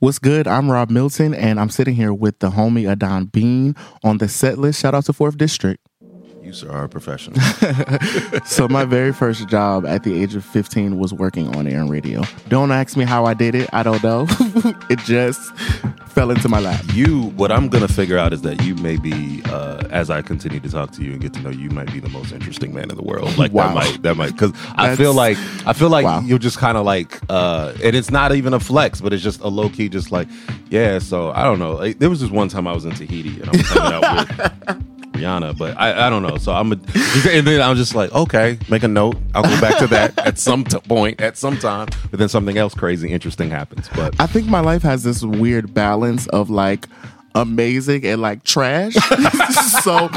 What's good? I'm Rob Milton, and I'm sitting here with the homie Adán Bean on the set list. Shout out to Forth District. You sir are a professional. So my very first job at the age of 15 was working on air and radio. Don't ask me how I did it. I don't know. it just fell into my lap. you, what I'm gonna figure out is that you may be, uh, as I continue to talk to you and get to know you, might be the most interesting man in the world. Like Wow. that might, that might, because I feel like, I feel like Wow. you're just kind of like, uh, and it's not even a flex, but it's just a low key, just like, yeah. So I don't know. Like, there was this one time I was in Tahiti and I was hanging out with. Rihanna, but I, I don't know. So I'm a, and then I'm just like, okay, make a note. I'll go back to that at some t- point, at some time. But then something else crazy, interesting happens. But I think my life has this weird balance of like amazing and like trash. so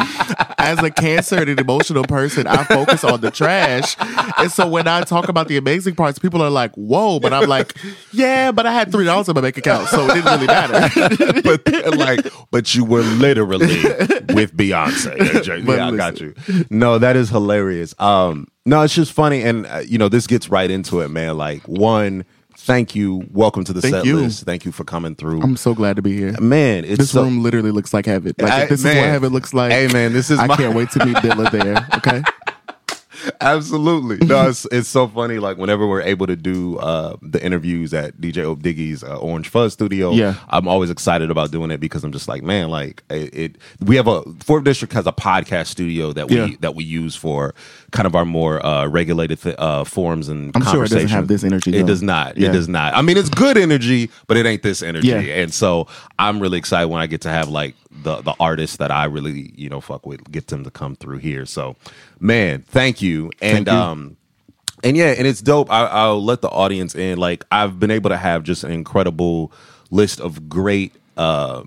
as a cancer and an emotional person, I focus on the trash. And so when I talk about the amazing parts, people are like, whoa, but I'm like, yeah, but I had three dollars in my bank account, so it didn't really matter. but like, but you were literally with Beyonce. AJ. But Yeah, I got you. No, that is hilarious. Um, no, it's just funny, and uh, you know, this gets right into it, man. Like, one, thank you, welcome to the Thank set you. list. Thank you for coming through. I'm so glad to be here. man, it's This so, room literally looks like heaven. Like I- if this is what heaven looks like. Hey, man, this is I my- can't wait to meet Dilla there. Okay. Absolutely. No, it's, it's so funny. Like whenever we're able to do uh, the interviews at DJ Diggy's uh, Orange Fuzz studio, Yeah. I'm always excited about doing it because I'm just like, man, like it. it we have a Forth District has a podcast studio that we Yeah. that we use for kind of our more uh, regulated th- uh, forums and I'm sure it doesn't have this energy, It does not. Yeah. It does not. I mean, it's good energy, but it ain't this energy. Yeah. And so I'm really excited when I get to have like the the artists that I really you know fuck with get them to come through here. So, man, thank you. And Thank you. um, and yeah, and it's dope. I, I'll let the audience in. Like I've been able to have just an incredible list of great uh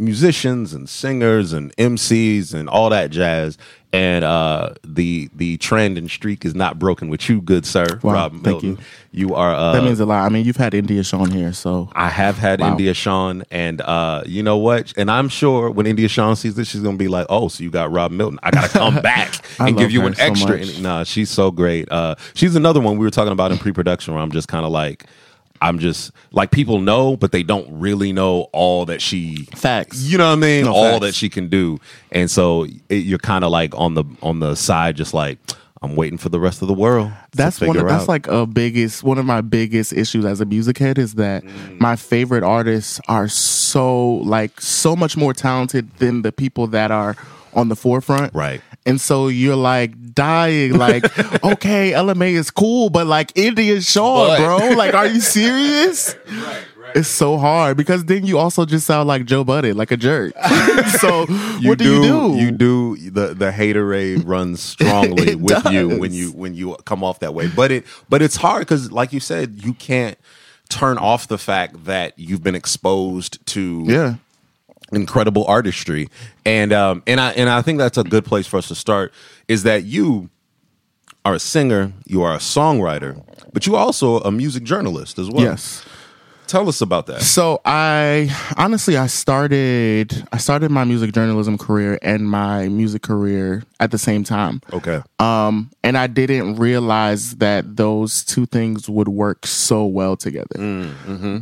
musicians and singers and MCs and all that jazz. And uh the the trend and streak is not broken with you, good sir, Wow, Rob thank Milton. you. You are uh That means a lot. I mean, you've had India Shawn here, so I have had Wow. India Shawn, and uh, you know what? And I'm sure when India Shawn sees this, she's gonna be like, "Oh, so you got Rob Milton? I gotta come back and give you an so extra." And, nah, she's so great. Uh, she's another one we were talking about in pre-production, where I'm just kind of like, I'm just like people know, but they don't really know all that she Facts. You know what I mean? No, all facts. that she can do, and so it, you're kind of like on the on the side, just like I'm waiting for the rest of the world. to that's one. Of, figure that's out. like a biggest one of my biggest issues as a music head is that mm. my favorite artists are so like so much more talented than the people that are on the forefront. Right. And so you're like dying, like, okay, Ella Mai is cool, but like India Shawn, But- bro. Like, are you serious? It's so hard because then you also just sound like Joe Budden, like a jerk. so what do, you do? You do the the haterade runs strongly It with you when you when you come off that way. But it but it's hard because, like you said, you can't turn off the fact that you've been exposed to Yeah. Incredible artistry, and um and I and I think that's a good place for us to start. Is that you are a singer, you are a songwriter, but you are also a music journalist as well. Yes. Tell us about that. So I honestly I started I started my music journalism career and my music career at the same time. Okay. Um and I didn't realize that those two things would work so well together.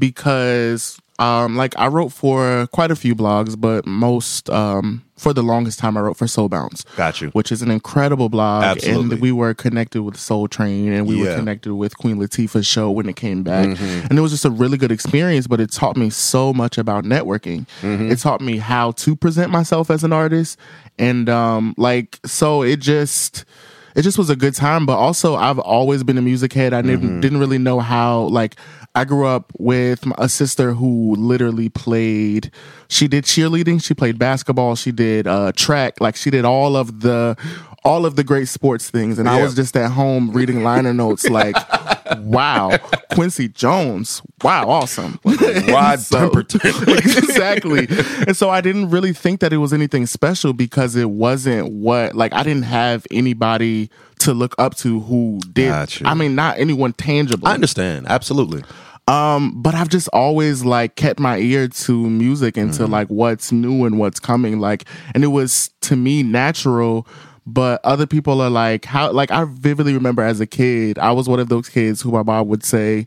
Because um like I wrote for quite a few blogs, but most um for the longest time I wrote for Soul Bounce. Got you. Which is an incredible blog. Absolutely. And we were connected with Soul Train and we were connected with Queen Latifah's show when it came back. Mm-hmm. And it was just a really good experience, but it taught me so much about networking. Mm-hmm. It taught me how to present myself as an artist. And um like so it just it just was a good time, but also I've always been a music head. I didn't Mm-hmm. didn't really know how like I grew up with a sister who literally played. She did cheerleading. She played basketball. She did uh, track. Like she did all of the, all of the great sports things. And I was just at home reading liner notes. Like, wow, Quincy Jones. Wow, awesome. Rod So- exactly. And so I didn't really think that it was anything special because it wasn't what like I didn't have anybody to look up to who did. Gotcha. I mean, not anyone tangible. I understand. Absolutely. Um, but I've just always like kept my ear to music and Mm-hmm. to like what's new and what's coming. Like, and it was to me natural. But other people are like, how? Like, I vividly remember as a kid, I was one of those kids who my mom would say,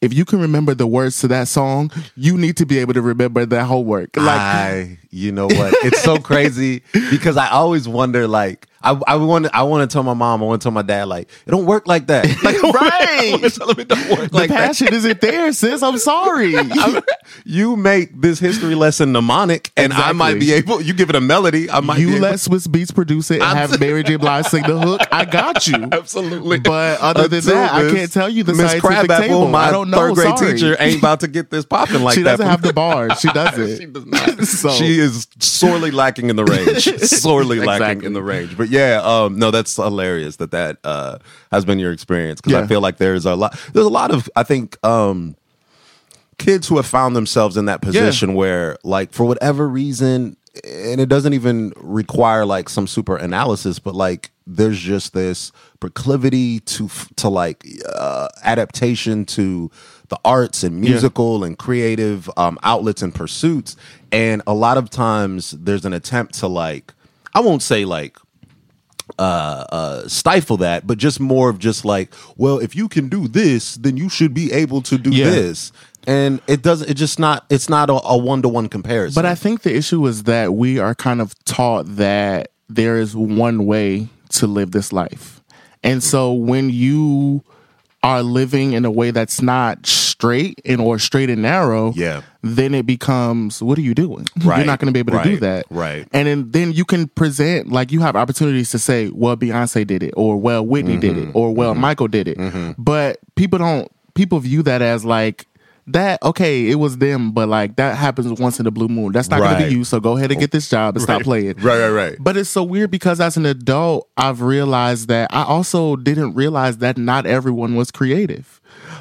if you can remember the words to that song, you need to be able to remember that whole work. Like I, you know what? It's so crazy because I always wonder, like, I, I want, I want to tell my mom, I want to tell my dad, like, it don't work like that. Like, I wanna Right. tell him it don't work the like passion isn't there, sis. I'm sorry. You make this history lesson mnemonic, and I might be able. You give it a melody, I might. you let Swizz Beatz produce it and I'm have Mary J. Blige sing the hook. I got you. Absolutely. But other than Until that, I can't tell you the Miss scientific Crabapple, table. my I don't know. third grade Sorry. teacher, ain't about to get this popping like she that. doesn't have the bars. She doesn't. she does not. So- she is sorely lacking in the range. sorely lacking in the range. But yeah, um, no, that's hilarious that that uh, has been your experience because I feel like there's a lot. There's a lot of I think um, kids who have found themselves in that position where, like, for whatever reason, and it doesn't even require like some super analysis, but like there's just this proclivity to to like uh, adaptation to the arts and musical and creative um, outlets and pursuits, and a lot of times there's an attempt to like I won't say like uh, uh, stifle that, but just more of just like, well, if you can do this, then you should be able to do Yeah. this. And it doesn't. It just not. It's not a one to one comparison. But I think the issue is that we are kind of taught that there is one way to live this life. And so when you are living in a way that's not straight and or straight and narrow, Yeah. then it becomes what are you doing? Right, You're not going to be able to do that. right. And then, then you can present like you have opportunities to say, well, Beyonce did it, or well, Whitney did Mm-hmm. it, or well, Michael did it. But people don't people view that as like that okay, it was them, but like that happens once in a blue moon. That's not gonna be you. So go ahead and get this job and stop playing. Right, right, right. But it's so weird because as an adult, I've realized that I also didn't realize that not everyone was creative.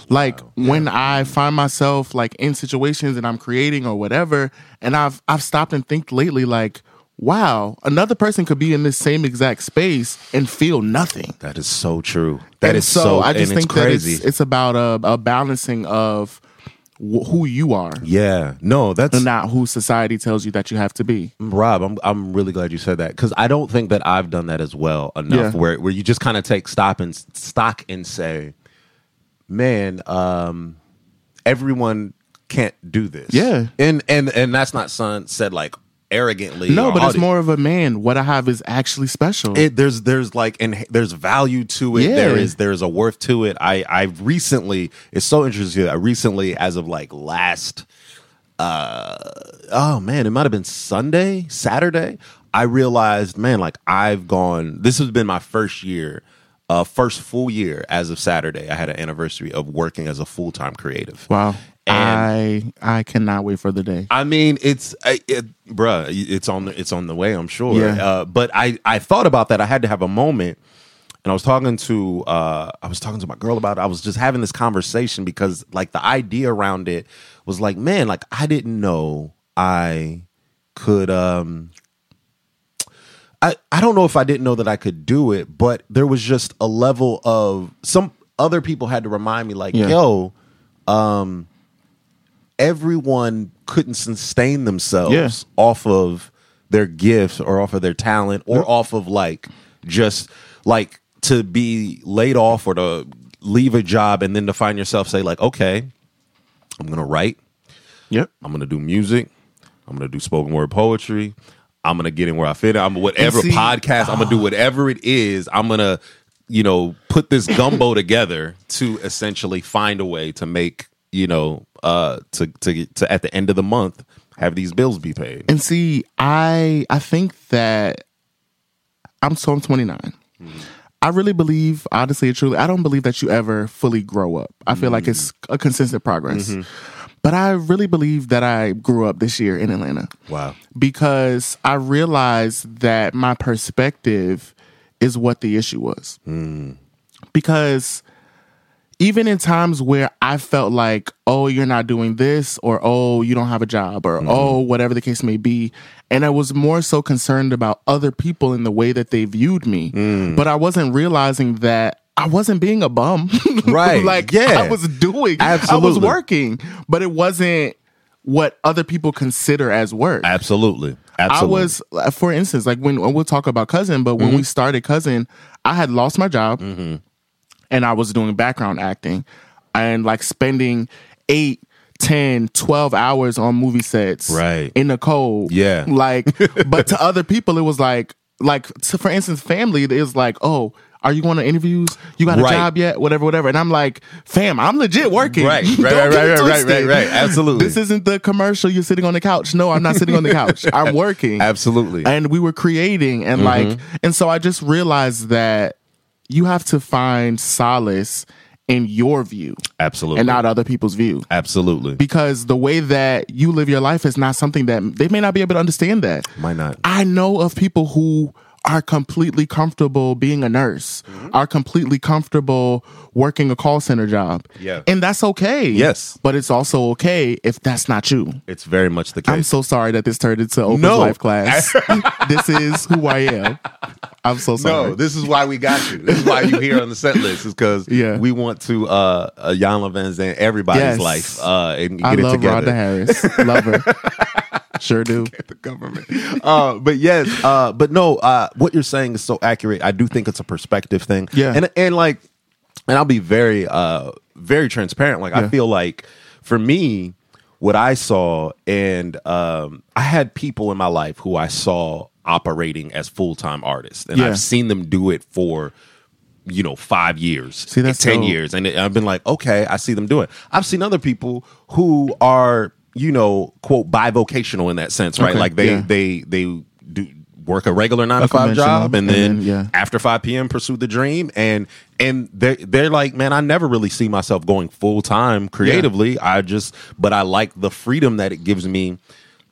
Like when I find myself like in situations and I'm creating or whatever, and I've I've stopped and think lately like, wow, another person could be in this same exact space and feel nothing. that is so true. That And is so. I just think it's crazy. that it's, it's about a, a balancing of wh- who you are yeah. No, that's not who society tells you that you have to be. Mm, Rob, I'm I'm really glad you said that because I don't think that I've done that as well enough. Yeah. Where where you just kind of take stop and stock and say, "Man, um, everyone can't do this." Yeah. and and and that's not son said like arrogantly. No, but it's more of a man. What I have is actually special. It, there's there's like and there's value to it. Yeah. There is there's a worth to it. I I recently it's so interesting. I recently as of like last uh oh man, it might have been Sunday, Saturday. I realized, man, like I've gone. This has been my first year, uh, first full year as of Saturday. I had an anniversary of working as a full time creative. wow. And- I I cannot wait for the day. I mean, it's it, bruh, it's on the it's on the way. I'm sure. Yeah. Uh, but I I thought about that. I had to have a moment, and I was talking to uh I was talking to my girl about it. I was just having this conversation because like the idea around it was like, man, like I didn't know I could um. I, I don't know if I didn't know that I could do it, but there was just a level of some other people had to remind me, like, Yeah. yo, um, everyone couldn't sustain themselves Yeah. off of their gifts or off of their talent or off of like just like to be laid off or to leave a job and then to find yourself say like okay i'm gonna write Yep. i'm gonna do music i'm gonna do spoken word poetry i'm gonna get in where i fit i'm whatever see- podcast i'm gonna do ah. whatever it is i'm gonna you know put this gumbo together to essentially find a way to make you know uh to to to at the end of the month have these bills be paid And see, I I think that I'm so I'm 29. Mm-hmm. I really believe, honestly truly, I don't believe that you ever fully grow up. I feel like mm. it's a consistent progress. Mm-hmm. But I really believe that I grew up this year in Atlanta wow because I realized that my perspective is what the issue was. Hmm. Because even in times where I felt like, oh, you're not doing this, or oh, you don't have a job, or hmm. oh, whatever the case may be. And I was more so concerned about other people in the way that they viewed me. Hmm. But I wasn't realizing that I wasn't being a bum. Right. like, Yeah. I was doing, I was working, but it wasn't what other people consider as work. absolutely absolutely I was, for instance, like when, we'll talk about cousin, but when we mm-hmm. started cousin, I had lost my job mm-hmm. and I was doing background acting. and like spending eight 10 12 hours on movie sets Right. in the cold Yeah. like but to other people it was like like to, for instance family it was like oh are you going to interviews you got a Right. job yet whatever whatever and i'm like fam i'm legit working Right, right, right, right, right, right, right. Absolutely. this isn't the commercial you're sitting on the couch no i'm not sitting on the couch i'm working Absolutely. and we were creating and Mm-hmm. like and so i just realized that you have to find solace in your view Absolutely. and not other people's view Absolutely. because the way that you live your life is not something that they may not be able to understand that Might not. i know of people who are completely comfortable being a nurse Mm-hmm. are completely comfortable working a call center job Yeah. and that's okay Yes. but it's also okay if that's not you It's very much the case. I'm so sorry that this turned into open No. life class. this is who I am. I'm so sorry. No, this is why we got you. This is why you're here on the set list. Is because Yeah. we want to uh, uh Iyanla Vanzant everybody's Yes. life uh, and get I it love together. Rhonda Harris. love her. sure do. the government. Uh, but yes, uh, but no, uh, what you're saying is so accurate. I do think it's a perspective thing. Yeah. and and like, and I'll be very, uh, very transparent. Like, I feel like for me, what I saw, and um, I had people in my life who I saw operating as full time artists, and Yeah. I've seen them do it for. You know, five years, See, that's ten dope. years, and I've been like, okay, I see them do it. I've seen other people who are, you know, quote bivocational in that sense, right? Okay, Like they yeah. they they do work a regular nine to five job and and then then, yeah. after 5 p.m. pursue the dream and and they're, they're like man i never really see myself going full-time creatively i just but i like the freedom that it gives me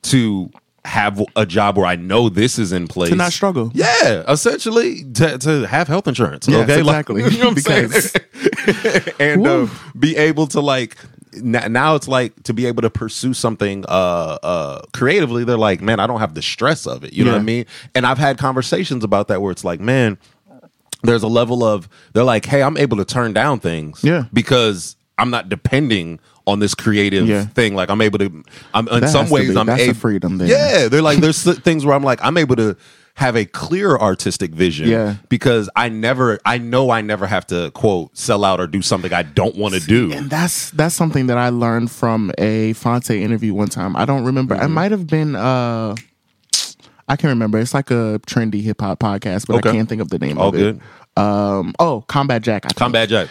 to have a job where i know this is in place To not struggle. yeah essentially to, to have health insurance Yes, okay Like, exactly. you know what i'm saying and uh, be able to like now it's like to be able to pursue something uh uh creatively they're like man i don't have the stress of it you know what i mean and i've had conversations about that where it's like man there's a level of they're like hey i'm able to turn down things Yeah. because i'm not depending on this creative Yeah. thing like i'm able to i'm in That some ways be- i'm that's a freedom there. yeah they're like there's things where i'm like i'm able to have a clear artistic vision Yeah. because i never i know i never have to quote sell out or do something i don't want to do And that's that's something that I learned from a Phonte interview one time. I don't remember. Mm-hmm. It might have been uh I can't remember. It's like a trendy hip hop podcast, but Okay. I can't think of the name All of good. it. Um oh, Combat Jack. I combat jack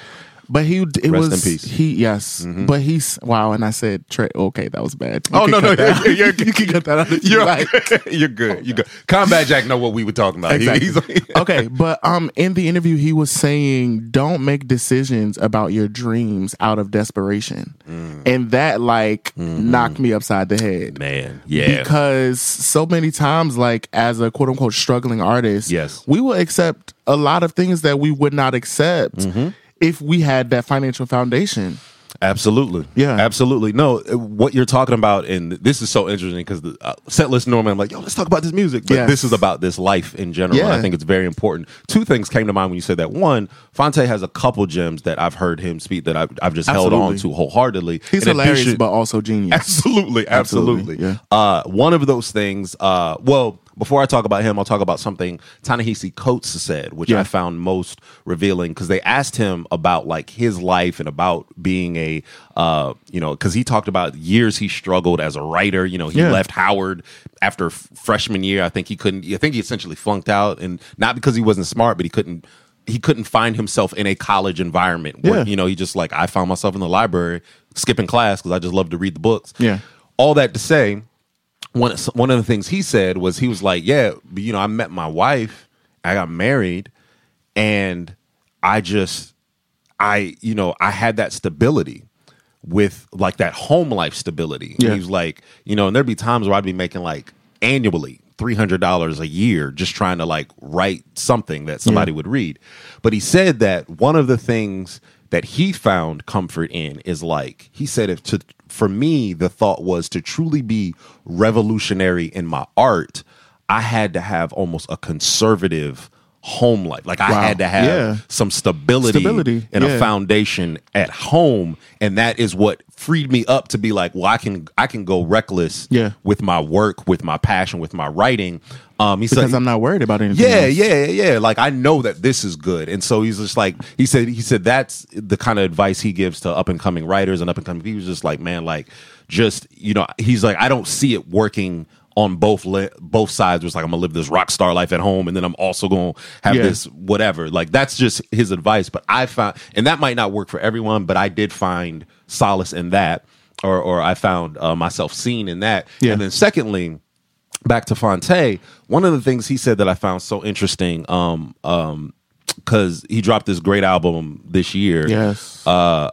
But he it Rest was in peace. Mm-hmm. he yes. But he's wow, and I said Trey okay, that was bad. You Oh, no, no, you're- you're- you can get that out if you you're, like. you're good you're good combat jack know what we were talking about He- Exactly. he's okay, but um, in the interview, he was saying, "Don't make decisions about your dreams out of desperation," Mm. and that like Mm-hmm. knocked me upside the head. man yeah Because so many times, like as a quote unquote struggling artist, Yes. we will accept a lot of things that we would not accept Mm-hmm. If we had that financial foundation. Absolutely. Yeah. Absolutely. No, uh, what you're talking about, and this is so interesting because the uh, set list normally I'm like, yo, let's talk about this music. But Yes. this is about this life in general. And I think it's very important. Two things came to mind when you said that. One, Phonte has a couple gems that I've heard him speak that I've, I've just held on to wholeheartedly. He's In hilarious, addition- but also genius. Absolutely, absolutely. Absolutely, yeah. Uh, one of those things. Uh, well, before I talk about him, I'll talk about something Ta-Nehisi Coates said, which Yeah. I found most revealing because they asked him about like his life and about being a, uh, you know, because he talked about years he struggled as a writer. You know, he Yeah. left Howard after f- freshman year. I think he couldn't. I think he essentially flunked out, and not because he wasn't smart, but he couldn't. He couldn't find himself in a college environment. Where, Yeah. You know, he just like I found myself in the library skipping class because I just love to read the books. Yeah. All that to say, one one of the things he said was he was like, yeah, you know, I met my wife, I got married, and I just, I, you know, I had that stability with like that home life stability. And Yeah. he was like, you know, and there'd be times where I'd be making like annually three hundred dollars a year just trying to like write something that somebody would read. But he said that one of the things that he found comfort in is like he said if to for me the thought was to truly be revolutionary in my art, I had to have almost a conservative home life. Like I Wow. had to have Yeah. some stability, Stability, and a foundation at home, and that is what freed me up to be like, well, I can I can go reckless Yeah. with my work, with my passion, with my writing. Um, he because said, I'm not worried about anything. yeah, else. yeah, yeah. Like I know that this is good, and so he's just like he said. He said that's the kind of advice he gives to up and coming writers and up and coming. He was just like, man, like just you know, he's like, I don't see it working on both le- both sides. was like I'm gonna live this rock star life at home, and then I'm also gonna have Yeah. this whatever. Like that's just his advice. But I found, and that might not work for everyone, but I did find solace in that, or or I found uh, myself seen in that. Yeah. And then secondly back to Phonte, one of the things he said that I found so interesting, um, um, because he dropped this great album this year, Yes. uh,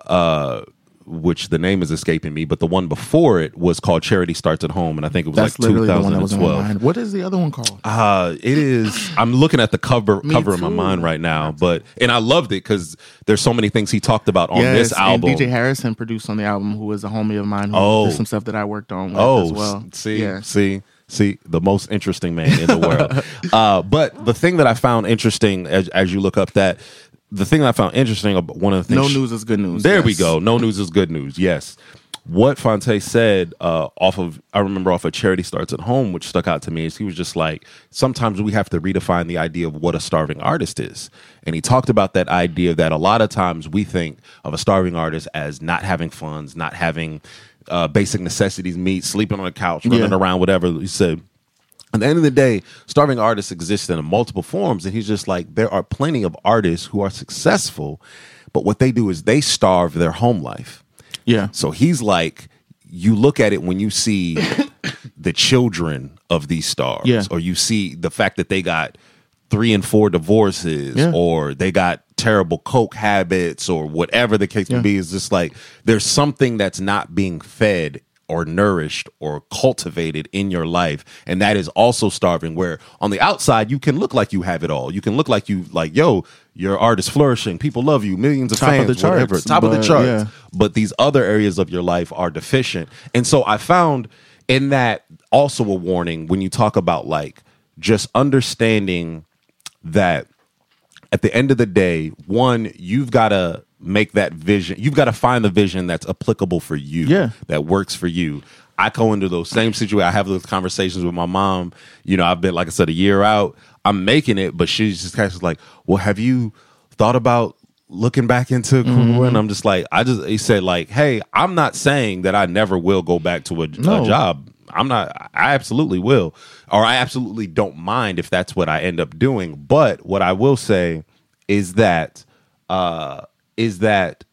uh, which the name is escaping me, but the one before it was called Charity Starts at Home, and I think it was That's like literally the one that was in my 2012. mind. What is the other one called? Uh, it is. I'm looking at the cover Me cover in my mind right now, but and I loved it because there's so many things he talked about on this album. And DJ Harrison produced on the album, who is a homie of mine. Who Oh. did some stuff that I worked on with Oh, as well. see, yeah. see, see, the most interesting man in the world. uh, but the thing that I found interesting as, as you look up that, the thing that I found interesting about one of the things. No news is good news. There we go. No news is good news. Yes. What Phonte said uh, off of, I remember off of Charity Starts at Home, which stuck out to me, is he was just like, sometimes we have to redefine the idea of what a starving artist is. And he talked about that idea that a lot of times we think of a starving artist as not having funds, not having uh, basic necessities meet, sleeping on a couch, running Yeah. around, whatever. He said, at the end of the day, starving artists exist in multiple forms, and he's just like there are plenty of artists who are successful, but what they do is they starve their home life. Yeah. So he's like, you look at it when you see the children of these stars, Yeah. or you see the fact that they got three and four divorces, Yeah. or they got terrible coke habits, or whatever the case may be. Is just like there's something that's not being fed or nourished or cultivated in your life. And that is also starving where on the outside you can look like you have it all. You can look like you like yo your art is flourishing. People love you. Millions of Top of fans the charts, whatever. Top of the but, charts. yeah. but these other areas of your life are deficient. And so I found in that also a warning when you talk about like just understanding that at the end of the day, one, you've got to make that vision, you've got to find the vision that's applicable for you, Yeah. that works for you. I go into those same situations. I have those conversations with my mom. You know, I've been, like I said, a year out. I'm making it, but she's just kind of like, well, have you thought about looking back into career? And I'm just like, I just, he said, like, hey, I'm not saying that I never will go back to a, a job. I'm not, I absolutely will. Or I absolutely don't mind if that's what I end up doing. But what I will say is that, uh, is that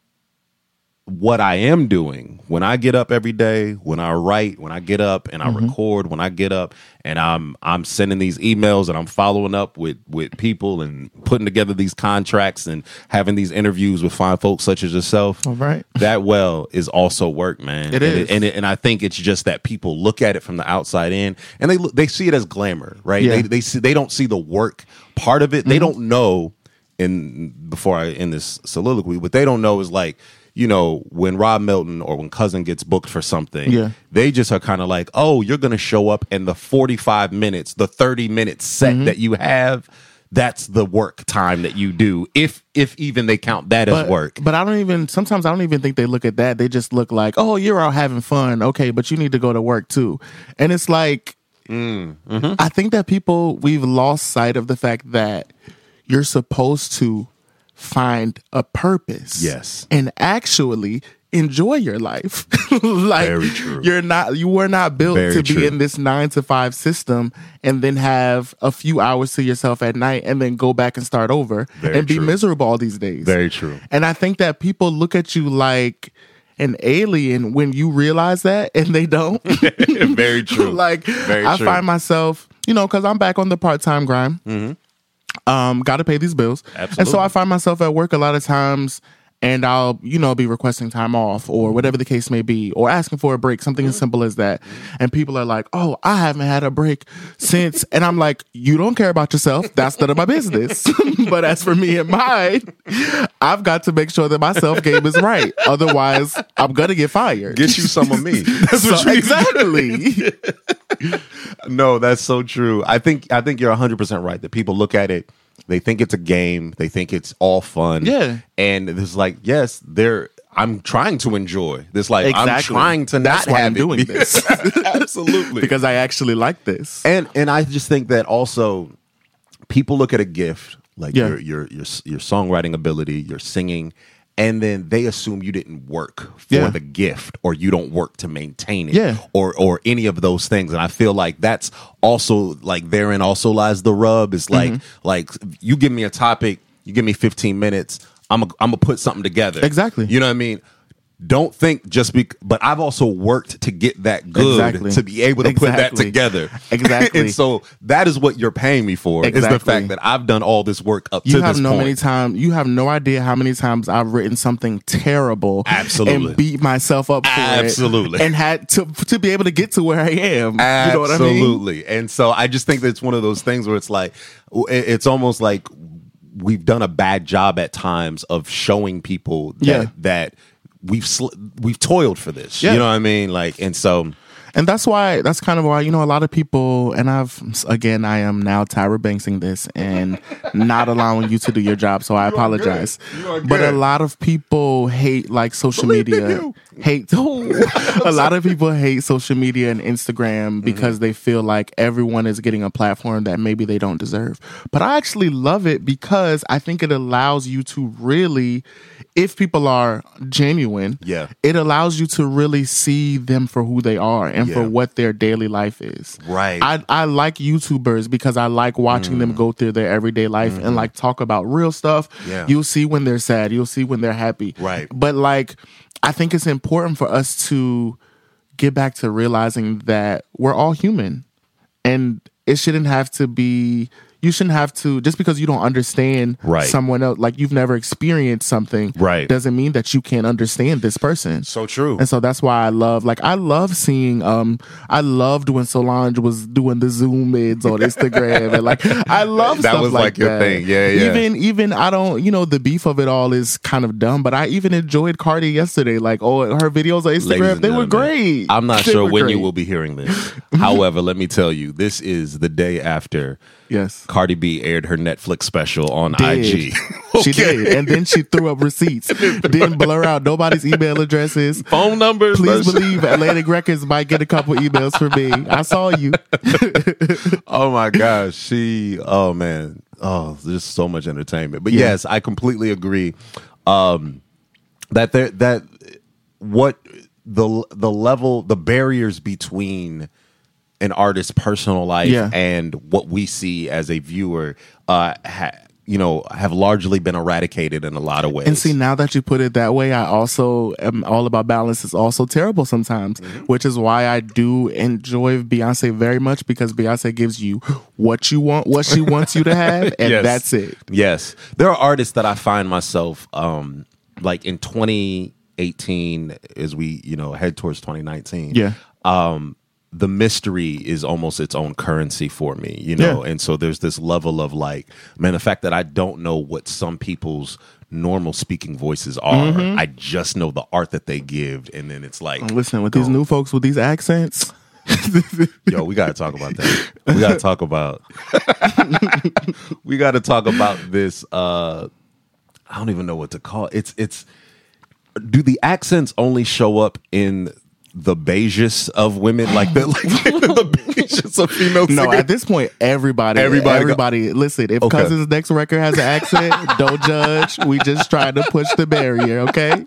what I am doing when I get up every day, when I write, when I get up and I record, when I get up and I'm I'm sending these emails and I'm following up with with people and putting together these contracts and having these interviews with fine folks such as yourself. All right. That well is also work, man. It and is. and, it, and I think it's just that people look at it from the outside in and they they see it as glamour, right? Yeah. Mm-hmm. They they see they don't see the work part of it. They don't know in before I end this soliloquy, what they don't know is like, you know, when Rob Milton or when Cousin gets booked for something, Yeah. they just are kind of like, oh, you're gonna show up and the 45 minutes, the 30 minute set Mm-hmm. that you have, that's the work time that you do. If if even they count that as work. but I don't even sometimes I don't even think they look at that. They just look like, oh, you're out having fun. Okay, but you need to go to work too. And it's like Mm, mm-hmm. I think that people we've lost sight of the fact that you're supposed to find a purpose. Yes. And actually enjoy your life. like Very true. you're not you were not built Very to be true. in this 9 to 5 system and then have a few hours to yourself at night and then go back and start over Very and be true. miserable all these days. Very true. And I think that people look at you like an alien when you realize that and they don't. Very true. like Very I true. find myself, you know, because I'm back on the part time grind. Mm-hmm. Um, got to pay these bills, and so. I find myself at work a lot of times, and I'll, you know, be requesting time off or whatever the case may be, or asking for a break, something as mm-hmm. simple as that. And people are like, "Oh, I haven't had a break since," and I'm like, "You don't care about yourself. That's none of my business." but as for me and mine, I've got to make sure that my self game is right. Otherwise, I'm gonna get fired. Get you some of me. That's So- what you exactly. no, that's so true. I think I think you're 100 percent right that people look at it they think it's a game. They think it's all fun. Yeah. and it's like yes, they're. I'm trying to enjoy this. Like I'm trying to That's not why have I'm doing be- this. Absolutely, because I actually like this. and and I just think that also people look at a gift like Yeah. your your your your songwriting ability, your singing, and then they assume you didn't work for Yeah. the gift or you don't work to maintain it Yeah. or or any of those things. And I feel like that's also like therein also lies the rub. Is like Mm-hmm. like you give me a topic, you give me 15 minutes, I'm a, I'm gonna put something together. Exactly. You know what I mean? Don't think just be, but I've also worked to get that good Exactly. to be able to put that together. Exactly. and so that is what you're paying me for is the fact that I've done all this work up You to have this no point. many times. You have no idea how many times I've written something terrible, Absolutely. and beat myself up for Absolutely. it, and had to to be able to get to where I am. You know what I mean? Absolutely. And so I just think that it's one of those things where it's like, it's almost like we've done a bad job at times of showing people that, Yeah. that we've sl- we've toiled for this. Yeah. You know what I mean? Like, and so And that's why that's kind of why you know a lot of people and I've again I am now Tyra Banksing this and not allowing you to do your job so I apologize. You are But a lot of people hate like social Believe media. Hate a lot of people hate social media and Mm-hmm. Instagram because they feel like everyone is getting a platform that maybe they don't deserve. But I actually love it because I think it allows you to really if people are genuine, Yeah. it allows you to really see them for who they are and for Yeah. what their daily life is. Right. I, I like YouTubers because I like watching them mm. go through their everyday life and mm-hmm. like talk about real stuff. Yeah. You'll see when they're sad. You'll see when they're happy. Right. But like, I think it's important for us to get back to realizing that we're all human and it shouldn't have to be you shouldn't have to just because you don't understand Right. someone else like you've never experienced something Right. doesn't mean that you can't understand this person so true. and so that's why I love, like, I love seeing, um, I loved when Solange was doing the Zoom mids on Instagram, and like, I love That was, like, like, your that. thing. Yeah, yeah. Even, even I don't, you know, the beef of it all is kind of dumb, but I even enjoyed Cardi yesterday. Like, oh, her videos on Instagram, they were great. I'm not They sure when you will be hearing this. However, let me tell you, this is the day after Yes. Cardi B aired her Netflix special on Did. IG. She Okay. did, and then she threw up receipts. Didn't blur out nobody's email addresses. Phone numbers. Please believe Atlantic Records might get a couple emails from me. I saw you. Oh my gosh, she. Oh man. Oh, there's so much entertainment. But Yeah. yes, I completely agree. Um, that there that what the the level the barriers between an artist's personal life Yeah. and what we see as a viewer, uh, ha, you know, have largely been eradicated in a lot of ways. And see, now that you put it that way, I also am all about balance is also terrible sometimes, Mm-hmm. which is why I do enjoy Beyonce very much because Beyonce gives you what you want, what she wants you to have, and Yes. that's it. Yes. There are artists that I find myself um like in 2018 as we, you know, head towards 2019. Yeah. Um the mystery is almost its own currency for me, you know. Yeah. And so there's this level of like, man, the fact that I don't know what some people's normal speaking voices are. Mm-hmm. I just know the art that they give and then it's like Listen, with these new folks with these accents, Yo, we gotta talk about that. We gotta talk about. we gotta talk about this. Uh, I don't even know what to call it. It's it's. Do the accents only show up in the beiges of women, like the like the of female no, singers? at this point, everybody, Everybody everybody, go- listen. If Okay. Cousin's next record has an accent, don't judge. We just trying to push the barrier, okay?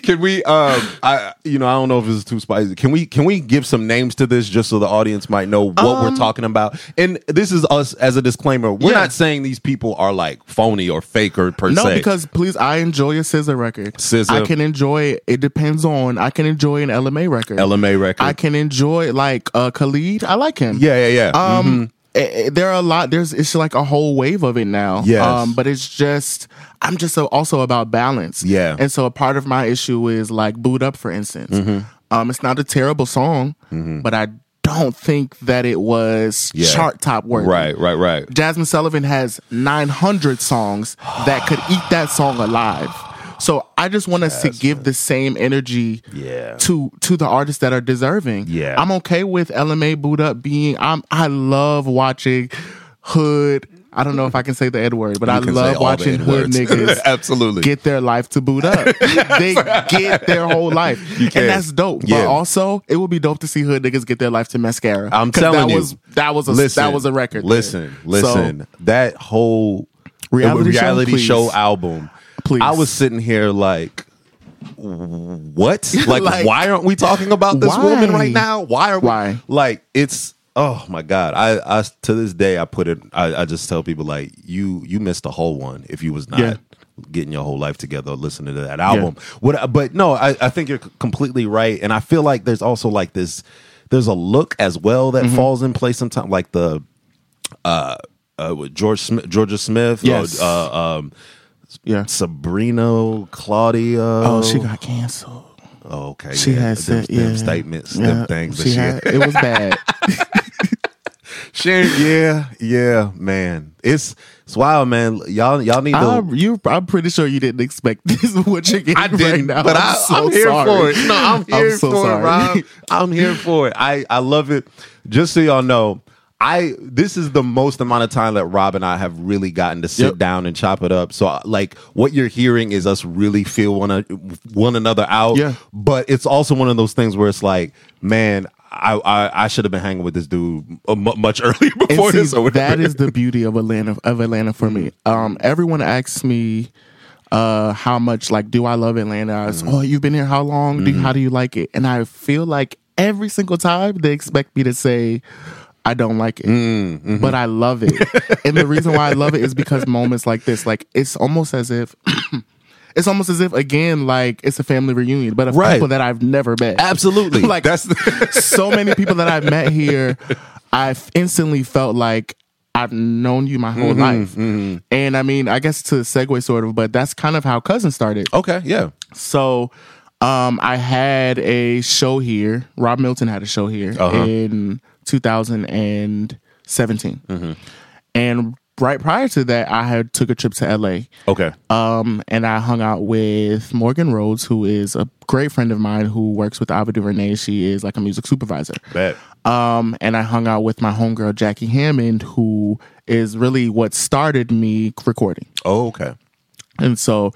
Can we? Um, I you know I don't know if this is too spicy. Can we can we give some names to this just so the audience might know what we're talking about? And this is us as a disclaimer. We're Um, Yeah. not saying these people are like phony or fake or per No, se. because please, I enjoy a SZA record. SZA. I can enjoy. It depends on. I can enjoy an Ella Mai record. Ella Mai record. I can enjoy like uh Khalid. I like him. Yeah, yeah, yeah. Um, eh, eh, there are a lot. There's it's like a whole wave of it now. Yes. Um, but it's just I'm just so, also about balance. Yeah. And so a part of my issue is like Boo'd Up, for instance. Mm-hmm. Um, it's not a terrible song, Hmm. but I don't think that it was Yeah. chart top worthy. right, right, right. Jazmine Sullivan has 900 songs that could eat that song alive. So I just want us to give the same energy Yeah. to to the artists that are deserving. Yeah. I'm okay with LMA Boo'd Up being I'm I love watching Hood. I don't know if I can say the N word, but I love watching hood niggas Absolutely. get their life to Boo'd Up. they get their whole life, You and that's dope. Yeah. But also, it would be dope to see hood niggas get their life to mascara. I'm telling that you. was that was a listen, that was a record. there. Listen, So, listen. that whole Reality reality please. show album. Please. I was sitting here like, what? Like, Like, why aren't we talking about this why? woman right now? Why are we? Why? Like, it's oh my god. I, I to this day I put it. I, I just tell people like, you you missed a whole one if you was not. Yeah. Getting your whole life together, listening to that album. What? But no, I, I think you're completely right, and I feel like there's also like this. There's a look as well that Mm-hmm. falls in place sometimes, like the uh, uh, with George Smith, Jorja Smith, Yes. uh, um, yeah. Sabrina Claudio. Oh, she got canceled. Oh, okay. She yeah. had them, said, them yeah. statements, Yeah, them things. She she, had, it was bad. Sharon, yeah, yeah, man. It's it's wild, man. Y'all, y'all need to. I'm, you, I'm pretty sure you didn't expect this. What you're getting I right didn't, now, but I'm I, so I'm here sorry. for it. No, I'm here so for sorry. it, Rob. I'm here for it. I, I love it. Just so y'all know, I this is the most amount of time that Rob and I have really gotten to sit Yep. down and chop it up. So like what you're hearing is us really feel one a- one another out. Yeah. But it's also one of those things where it's like, man. I, I, I should have been hanging with this dude uh, much earlier before see, this. That is the beauty of Atlanta of Atlanta for me. Um, everyone asks me uh how much like do I love Atlanta? I was, Oh, you've been here how long? Do you, how do you like it? And I feel like every single time they expect me to say I don't like it, but I love it. and the reason why I love it is because moments like this, like it's almost as if it's almost as if again, like it's a family reunion, but of Right. people that I've never met. Absolutely. like That's so many people that I've met here, I've instantly felt like I've known you my whole life. And I mean, I guess to segue sort of, but that's kind of how cousin started. okay. Yeah. So um I had a show here. Rob Milton had a show here Uh-huh. in 2017. And right prior to that, I had took a trip to LA. Okay. Um, and I hung out with Morgan Rhodes, who is a great friend of mine who works with Ava DuVernay. She is like a music supervisor. Bet. Um, and I hung out with my homegirl Jackie Hammond, who is really what started me recording. Oh, okay. And so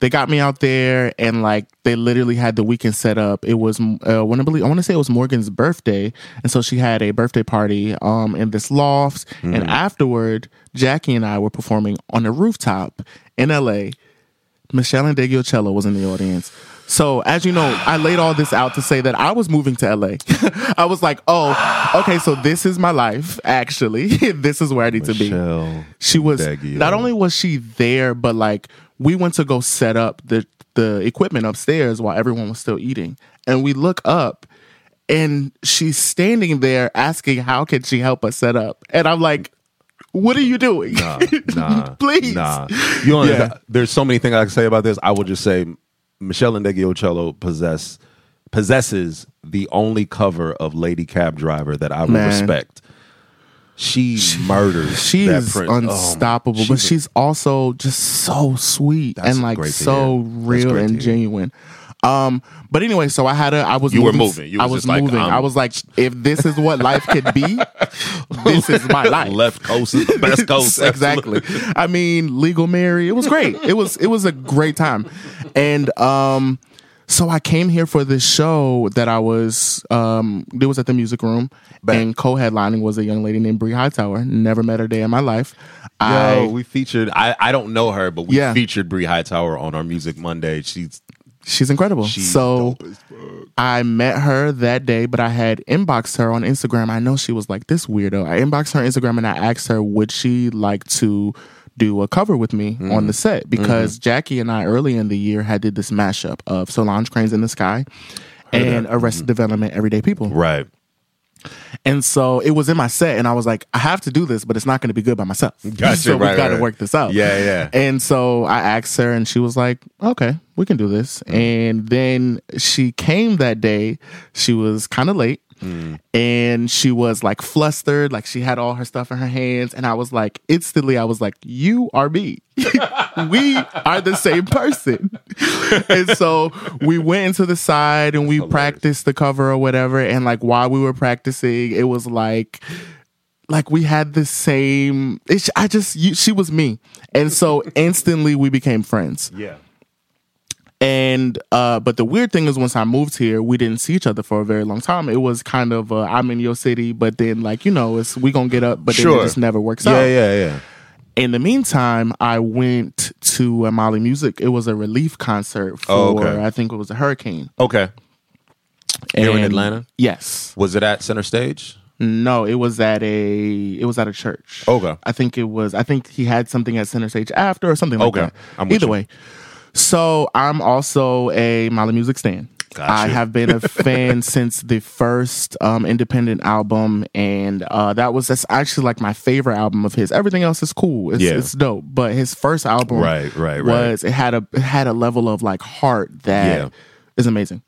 they got me out there, and like they literally had the weekend set up. It was uh, when I believe I want to say it was Morgan's birthday, and so she had a birthday party um in this loft. And afterward, Jackie and I were performing on a rooftop in L.A. Meshell Ndegeocello was in the audience. So as you know, I laid all this out to say that I was moving to LA. I was like, oh, okay, so this is my life. Actually, this is where I need to be she was Deggio. not only was she there, but like we went to go set up the the equipment upstairs while everyone was still eating, and we look up, and she's standing there asking how can she help us set up, and I'm like, what are you doing? Nah, nah, Please. nah. You know, Yeah. there's so many things I can say about this. I will just say, Meshell Ndegeocello possess possesses the only cover of Lady Cab Driver that I will respect. She murders. She is print. Oh, unstoppable, she's but a- she's also just so sweet and like so real and genuine. hear. Um, but anyway, so I had a, I was You were moving, moving. You I was was like, moving. I'm- I was like, if this is what life could be, this is my life. left coast is the best coast. exactly. I mean, legal Mary. It was great. It was it was a great time, and um, so I came here for this show that I was um, it was at the music room, and co-headlining was a young lady named Brie Hightower. Never met her day in my life. I Yo, we featured. I, I don't know her, but we Yeah. featured Brie Hightower on our Music Monday. She's she's incredible. she's so dope as fuck. I met her that day, but I had inboxed her on Instagram. I know she was like this weirdo. I inboxed her on Instagram and I asked her would she like to do a cover with me Mm-hmm. on the set because Jackie and I early in the year had did this mashup of Solange Cranes in the Sky and Arrested Development Everyday People. right. And so it was in my set, and I was like, I have to do this, but it's not going to be good by myself. Gotcha, so right, we got to right. work this out. Yeah, yeah. And so I asked her, and she was like, "Okay, we can do this." Mm-hmm. And then she came that day. She was kind of late, Mm. and she was like flustered, like she had all her stuff in her hands. And I was like, instantly, I was like, "You are me. we are the same person." and so we went into the side and we practiced the cover or whatever. And like while we were practicing, it was like like we had the same. It, I just you, she was me, and so instantly we became friends. Yeah. And uh, but the weird thing is, once I moved here, we didn't see each other for a very long time. It was kind of uh, I'm in your city, but then like you know, it's we gonna get up, but then it just never works Yeah, out. yeah, yeah. Yeah. In the meantime, I went to a Mali Music. It was a relief concert for Oh, okay. I think it was a hurricane. Okay. Here in Atlanta? Yes. Was it at Center Stage? No, it was at a it was at a church. Okay. I think it was I think he had something at center stage after or something like Okay. that. I'm Either you. So I'm also a Mali Music stan. Got I have been a fan since the first um, independent album, and uh, that was that's actually like my favorite album of his. Everything else is cool, it's, Yeah. it's dope, but his first album, Right, right, right. was it had a it had a level of like heart that is Yeah. amazing.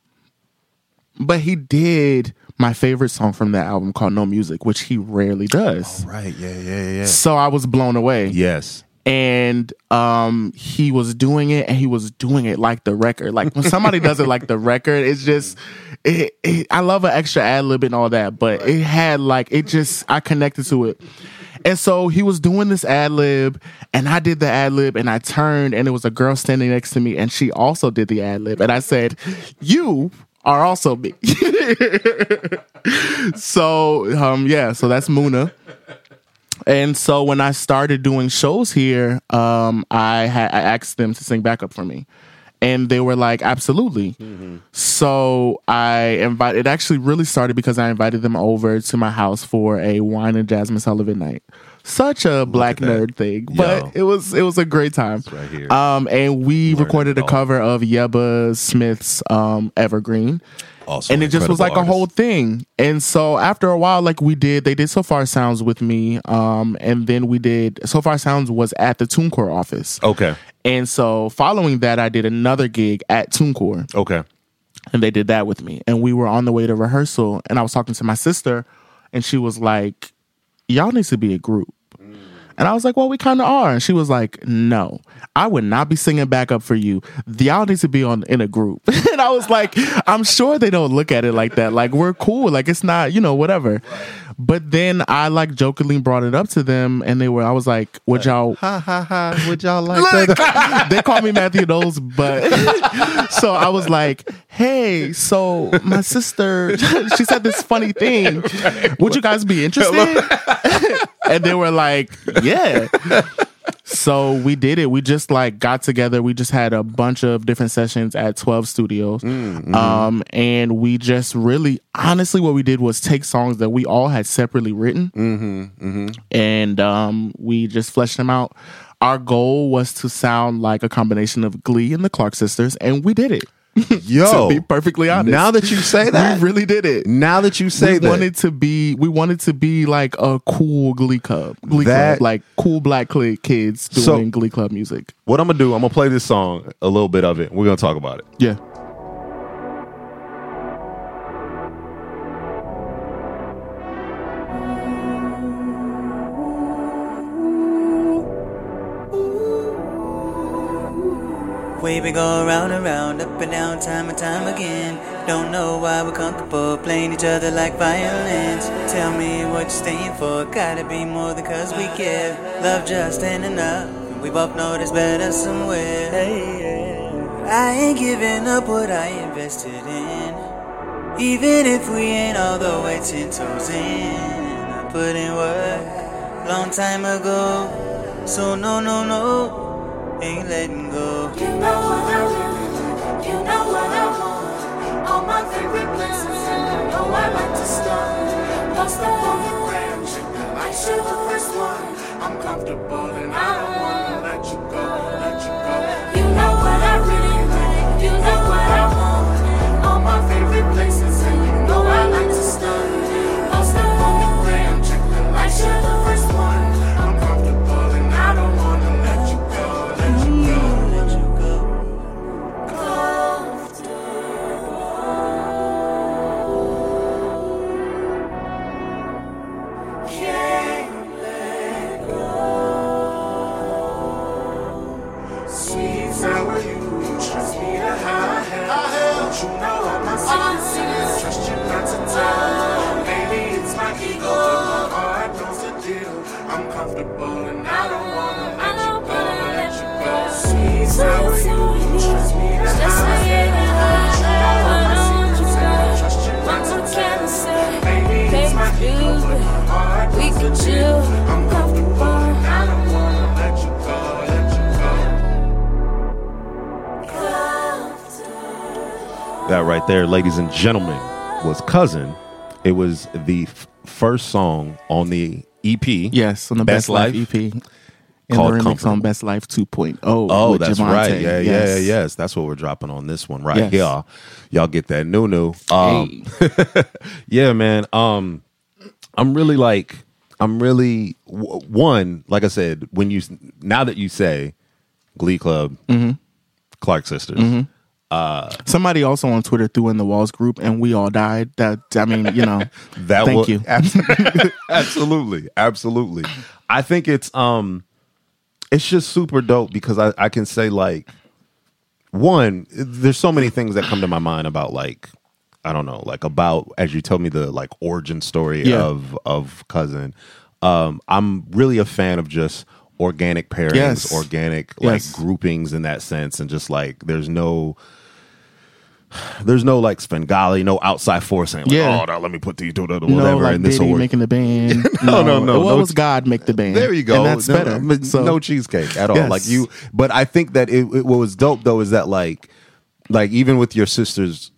But he did my favorite song from that album called No Music, which he rarely does. Right. Yeah, yeah, yeah. So I was blown away. Yes. And um he was doing it and he was doing it like the record. Like when somebody does it like the record, it's just it, it, I love an extra ad lib and all that, but it had like it just I connected to it. And so he was doing this ad lib, and I did the ad lib, and I turned, and it was a girl standing next to me, and she also did the ad lib, and I said, "You are also me." so um, yeah, so that's Muna. And so when I started doing shows here, um, I had I asked them to sing backup for me, and they were like, "Absolutely." So I invited. It actually really started because I invited them over to my house for a wine and Jazmine Sullivan night. Such a black nerd thing, but Yo. it was it was a great time. right here. Um, and we Learning recorded a cover of Yebba Smith's um, "Evergreen." Also, and it just was like incredible a whole thing and so after a while like we did they did Sofar Sounds with me um and then we did Sofar Sounds was at the TuneCore office. Okay. and so following that i did another gig at TuneCore Okay. and they did that with me and we were on the way to rehearsal and i was talking to my sister and she was like y'all need to be a group and I was like, well, we kind of are. And she was like, no, I would not be singing backup for you. Y'all need to be on in a group. and I was like, I'm sure they don't look at it like that. Like, we're cool. Like, it's not, you know, whatever. But then I like jokingly brought it up to them and they were, I was like, would y'all Ha ha ha. Would y'all like Look, they call me Matthew Knowles, but so I was like, "Hey, so my sister, she said this funny thing. Would you guys be interested?" and they were like, "Yeah." So we did it. We just like got together. We just had a bunch of different sessions at 12 studios. Um, and we just really, honestly, what we did was take songs that we all had separately written and um, we just fleshed them out. Our goal was to sound like a combination of Glee and the Clark sisters, and we did it. Yo. to be perfectly honest, Now that you say that, we really did it. now that you say we that, wanted to be, we wanted to be like a cool Glee club, Glee That- club, like cool black kids doing So- Glee club music. what I'm gonna do, I'm gonna play this song, a little bit of it. We're gonna talk about it. Yeah. We been go round and round, up and down, time and time again. Don't know why we're comfortable playing each other like violins. Tell me what you're staying for. Gotta be more than cause we give. Love just ain't enough. We both know there's better somewhere. I ain't giving up what I invested in. Even if we ain't all the way ten toes in. I put in work long time ago. So no, no, no, ain't letting go. You know what I really. You know what I want. All my favorite places, and you know I like to start. Post up on the check the likes, you're the first one. I'm comfortable and I don't wanna let you go, let. You That right there, ladies and gentlemen, was Cousin. It was the f- first song on the EP. Yes, on the Best Best, Life, Life EP. And the called remix on Best Life 2.0. Oh, with that's Javante. right. Yeah, yeah, Yes. yes. That's what we're dropping on this one right Yes. here. Y'all get that new new. Um, Hey. yeah, man. Um, I'm really like, I'm really w- one. Like I said, when you now that you say Glee Club, Mm-hmm. Clark Sisters, Somebody also on Twitter threw in the Walls group, and we all died. That I mean, you know, that thank was, you. absolutely, absolutely. I think it's um, it's just super dope because I I can say like, one, there's so many things that come to my mind about like. I don't know, like about as you told me the like origin story Yeah. of of cousin. Um, I'm really a fan of just organic pairings, Yes. organic like Yes. groupings in that sense, and just like there's no there's no like Svengali, no outside force saying like, Yeah. oh, now let me put these, whatever, no, like and this will making the band. No, no, no, What no. was God make the band? There you go. And that's no, better. No, So- no cheesecake at all. Yes. Like you, but I think that it, it- what was dope though is that like, like even with your sister's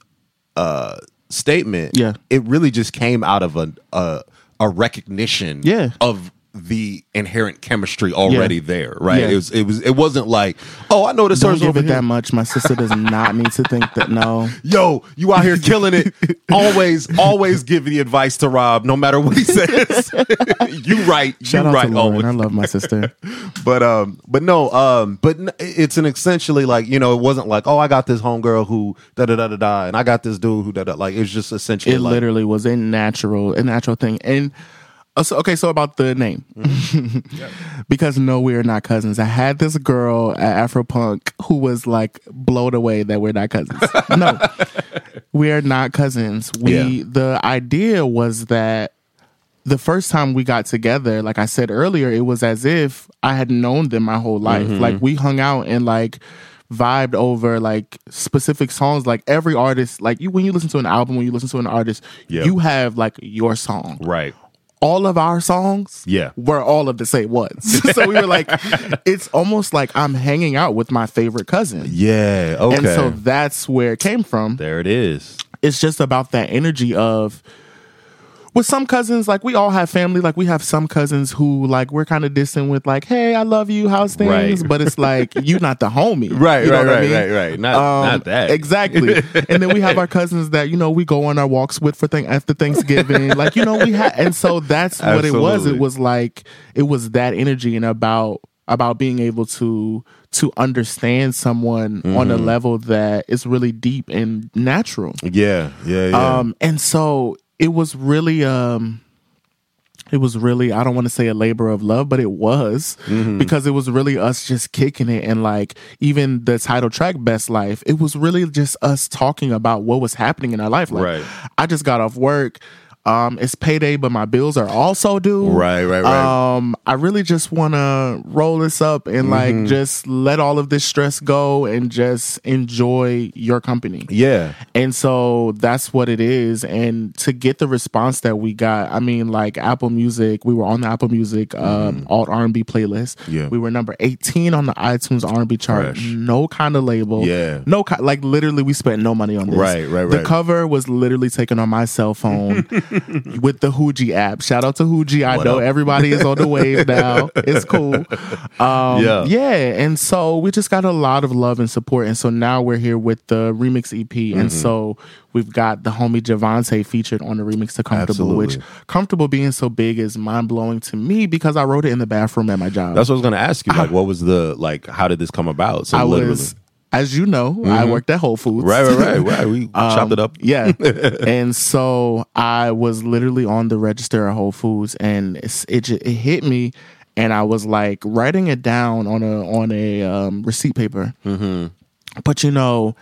uh statement, Yeah. it really just came out of a a, a recognition, Yeah. of the inherent chemistry already there, right? Yeah. It was it was it wasn't like, oh, I know this Don't person give over it here. that much. My sister does not need to think that. No, Yo, you out here killing it. always, always give the advice to Rob, no matter what he says. you right. shout you right. Lauren. always. I love my sister. but um but no um but it's an essentially like you know it wasn't like oh i got this homegirl who da da da da da and i got this dude who da da like it's just essentially It like literally was a natural, a natural thing. And uh, so, okay, so about the name, because no, we're not cousins. I had this girl at Afropunk who was like blown away that we're not cousins. no, we are not cousins. We Yeah. the idea was that the first time we got together, like I said earlier, it was as if I had known them my whole life. Mm-hmm. Like we hung out and like vibed over like specific songs. Like every artist, like you when you listen to an album, when you listen to an artist, Yeah. you have like your song. right All of our songs, Yeah. were all of the same ones. so we were like, it's almost like I'm hanging out with my favorite cousin. yeah okay And so that's where it came from there it is it's just about that energy of with some cousins like we all have family like we have some cousins who like we're kind of distant with like hey i love you how's things Right. but it's like you're not the homie Right, You know right, what I right, mean? right, right. Not- Um, not that. exactly and then we have our cousins that you know we go on our walks with for thing after thanksgiving like you know we had and so that's what it was it was like it was that energy and about about being able to to understand someone on Mm-hmm. a level that is really deep and natural yeah yeah yeah um, and so it was really, um, it was really, I don't want to say a labor of love, but it was Mm-hmm. because it was really us just kicking it. And like, even the title track, Best Life, it was really just us talking about what was happening in our life. Like, Right. I just got off work. Um, it's payday, but my bills are also due. Right, right, right. Um, I really just want to roll this up and Mm-hmm. like just let all of this stress go and just enjoy your company. yeah And so that's what it is. And to get the response that we got, I mean, like Apple Music, we were on the Apple Music um, alt R and B playlist. Mm-hmm. Yeah. we were number eighteen on the iTunes R and B chart. Fresh. No kind of label. Yeah. no like literally, we spent no money on this. Right, right, right. The cover was literally taken on my cell phone with the Huji app. Shout out to Huji. I What know up? everybody is on the wave now. It's cool. Um, Yeah. yeah. And so we just got a lot of love and support. And so now we're here with the remix EP. Mm-hmm. And so we've got the homie Javante featured on the remix to Comfortable, which Comfortable being so big is mind blowing to me because I wrote it in the bathroom at my job. that's what i was gonna ask you like what was the like how did this come about so I literally was, as you know, I worked at Whole Foods. right right right right we chopped it up Yeah. and so I was literally on the register at Whole Foods and it's, it it hit me and I was like writing it down on a on a um, receipt paper. Mm-hmm. But you know,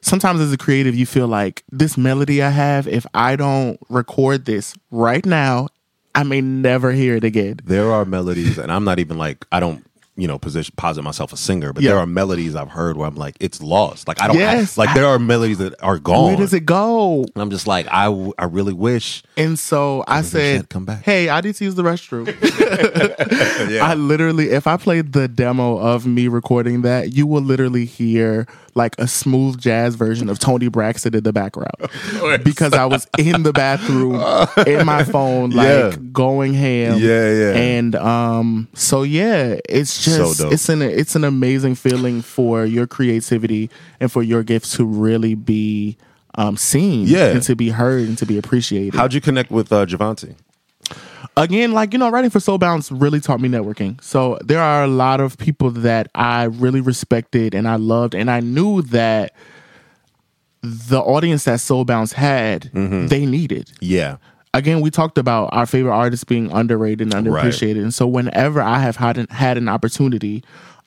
sometimes as a creative, you feel like this melody I have, if I don't record this right now I may never hear it again. there are melodies, and I'm not even like I don't you know position posit myself a singer, but Yeah. there are melodies I've heard where I'm like it's lost. Like I don't Yes, like I- there are melodies that are gone. Where does it go? And I'm just like I w- I really wish. And so I said, come back. "Hey, I need to use the restroom." Yeah. I literally, if I played the demo of me recording that, you will literally hear like a smooth jazz version of Toni Braxton in the background because I was in the bathroom in my phone, like Yeah. going ham. Yeah, yeah. And um, so yeah, it's just dope. it's an it's an amazing feeling for your creativity and for your gifts to really be um seen, Yeah. and to be heard and to be appreciated How'd you connect with uh, Javante? Again, like you know, writing for SoulBounce really taught me networking. So there are a lot of people that I really respected and I loved, and I knew that the audience that SoulBounce had, they needed. Yeah, Again, we talked about our favorite artists being underrated and underappreciated, and so whenever I have had an, had an opportunity,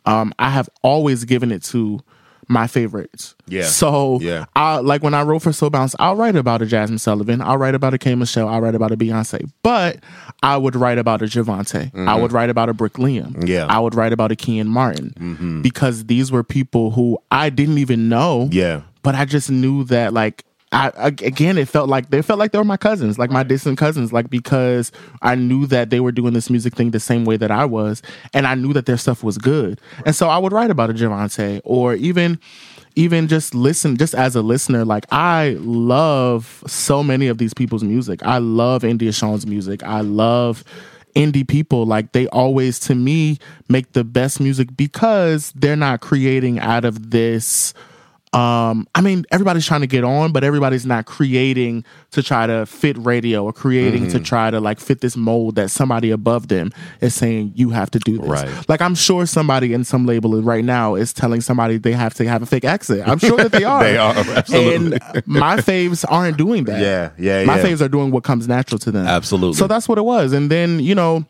um, I have always given it to my favorites. Yeah. So Yeah. I like when I wrote for SoulBounce, I'll write about a Jazmine Sullivan, I'll write about a K Michelle, I'll write about a Beyonce, but I would write about a Javante, I would write about a Brik Liam, Mm-hmm. Yeah. Mm-hmm. I would write about a Kian Martin, because these were people who I didn't even know, yeah, but I just knew that like I again it felt like they felt like they were my cousins, like my distant cousins, like because I knew that they were doing this music thing the same way that I was, and I knew that their stuff was good, and so I would write about a Javante or even even just listen just as a listener like i love so many of these people's music. I love India Shawn's music. I love indie people. Like they always to me make the best music because they're not creating out of this um i mean everybody's trying to get on but everybody's not creating to try to fit radio or creating Mm-hmm. to try to like fit this mold that somebody above them is saying you have to do this Right. like i'm sure somebody in some label right now is telling somebody they have to have a fake accent i'm sure that they are They are, absolutely. and my faves aren't doing that Yeah, yeah, yeah. my yeah. faves are doing what comes natural to them Absolutely. so that's what it was and then you know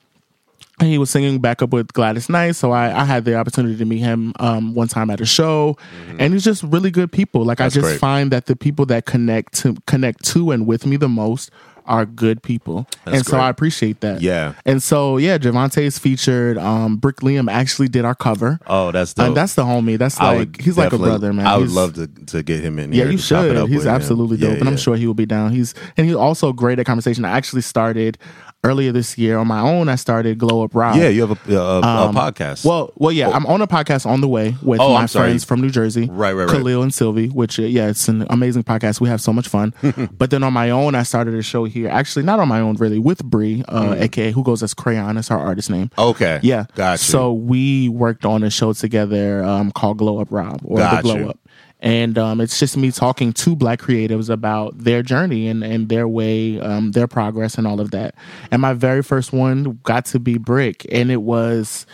he was singing back up with Gladys Knight, so I, I had the opportunity to meet him um, one time at a show, and he's just really good people. Like Mm-hmm. That's I just great. find that the people that connect to connect to and with me the most are good people, That's and so great. I appreciate that. Yeah. and so yeah, Javante is featured. Um, Brik Liam actually did our cover. Oh, that's dope. and that's the homie. That's I like he's like a brother, man. I would He's- love to to get him in. yeah, you to chop it should. up He's with him. absolutely Yeah, dope, and I'm sure he will be down. He's and he's also great at conversation. I actually started earlier this year on my own. I started Glow Up Rob. Yeah, you have a, a, a podcast. Um, Well, well, yeah, I'm on a podcast on the way with Oh, my friends from New Jersey, Right, right, right. Khalil and Sylvie. Which, uh, yeah, it's an amazing podcast. We have so much fun. but then on my own, I started a show here. Actually, not on my own, really, with Bree, uh, aka who goes as Crayon. That's her artist name. Mm. okay, Yeah, got you. So we worked on a show together um, called Glow Up Rob or Got the Glow. Up. And um, it's just me talking to black creatives about their journey and, and their way, um, their progress, and all of that. And my very first one got to be Brick, and it was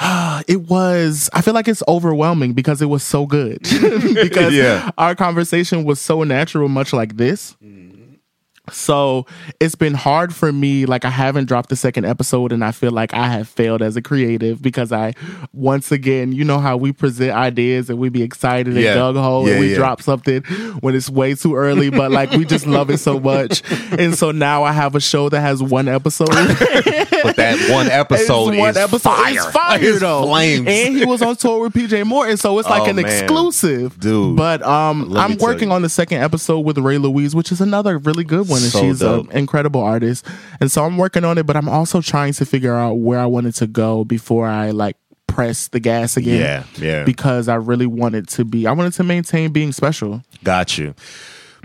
it was i feel like it's overwhelming because it was so good because Yeah. our conversation was so natural much like this so it's been hard for me like i haven't dropped the second episode and i feel like i have failed as a creative because i once again you know how we present ideas and we be excited and Yeah. gung ho Yeah, and we yeah. drop something when it's way too early but like we just love it so much and so now i have a show that has one episode but that one episode it's one is episode. fire. It's fire It's though. flames. And he was on tour with PJ Morton, so it's like Oh, an man. exclusive, Dude. But um, I'm working on the second episode with Ray Louise, which is another really good one, and So she's an incredible artist. And so I'm working on it, but I'm also trying to figure out where I wanted to go before I like press the gas again. Yeah, yeah. Because I really wanted to be, I wanted to maintain being special. Got you.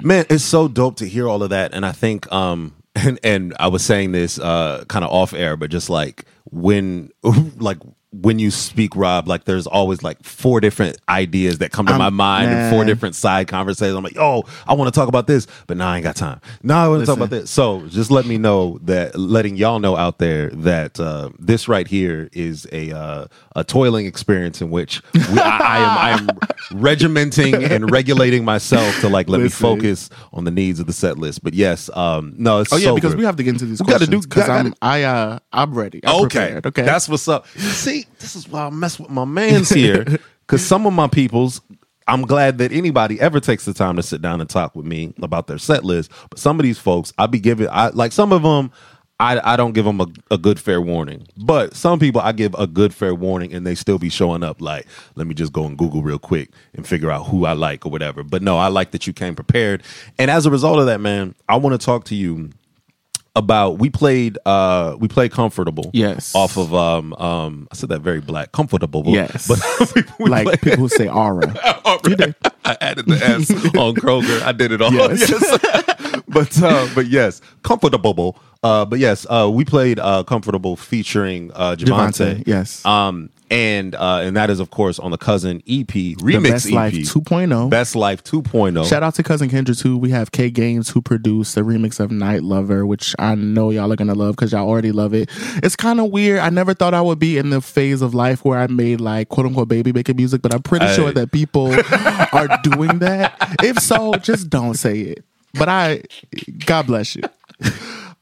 Man, it's so dope to hear all of that. And I think um and and I was saying this uh kind of off air, but just like when like when you speak, Rob, like there's always like four different ideas that come to Um, my mind and four different side conversations. I'm like, oh, I want to talk about this, but now I ain't got time. Now I want to talk about this. So just let me know that, letting y'all know out there that uh, this right here is a uh, a toiling experience in which we, I, I am I am regimenting and regulating myself to like let Listen. me focus on the needs of the set list. But yes, um, no, it's Oh yeah, so because good. we have to get into these We questions do- because I'm I uh I'm ready. I'm okay, prepared, okay. that's what's up. See, this is why I mess with my man's here because some of my people's. I'm glad that anybody ever takes the time to sit down and talk with me about their set list. But some of these folks, I be giving, I like some of them. I, I don't give them a, a good fair warning. But some people I give a good fair warning and they still be showing up like, let me just go and Google real quick and figure out who I like or whatever. But no, I like that you came prepared. And as a result of that, man, I want to talk to you about we played uh we played comfortable Yes. off of um um i said that very black comfortable Yes. but we, we like played- people who say aura. Did. I added the S on Kroger. I did it all. Yes. Yes. but uh, but yes, comfortable. Uh, but yes, uh, we played uh, comfortable featuring uh, Javante. Javante, yes. Um, and uh, and that is of course on the cousin EP remix the Best EP. Life 2.0. Best Life 2.0. Shout out to Cousin Kendra too. We have K Games who produced the remix of Night Lover, which I know y'all are gonna love because y'all already love it. It's kind of weird. I never thought I would be in the phase of life where I made like quote unquote baby making music, but I'm pretty Hey. sure that people are doing that. If so, just don't say it. But I, God bless you.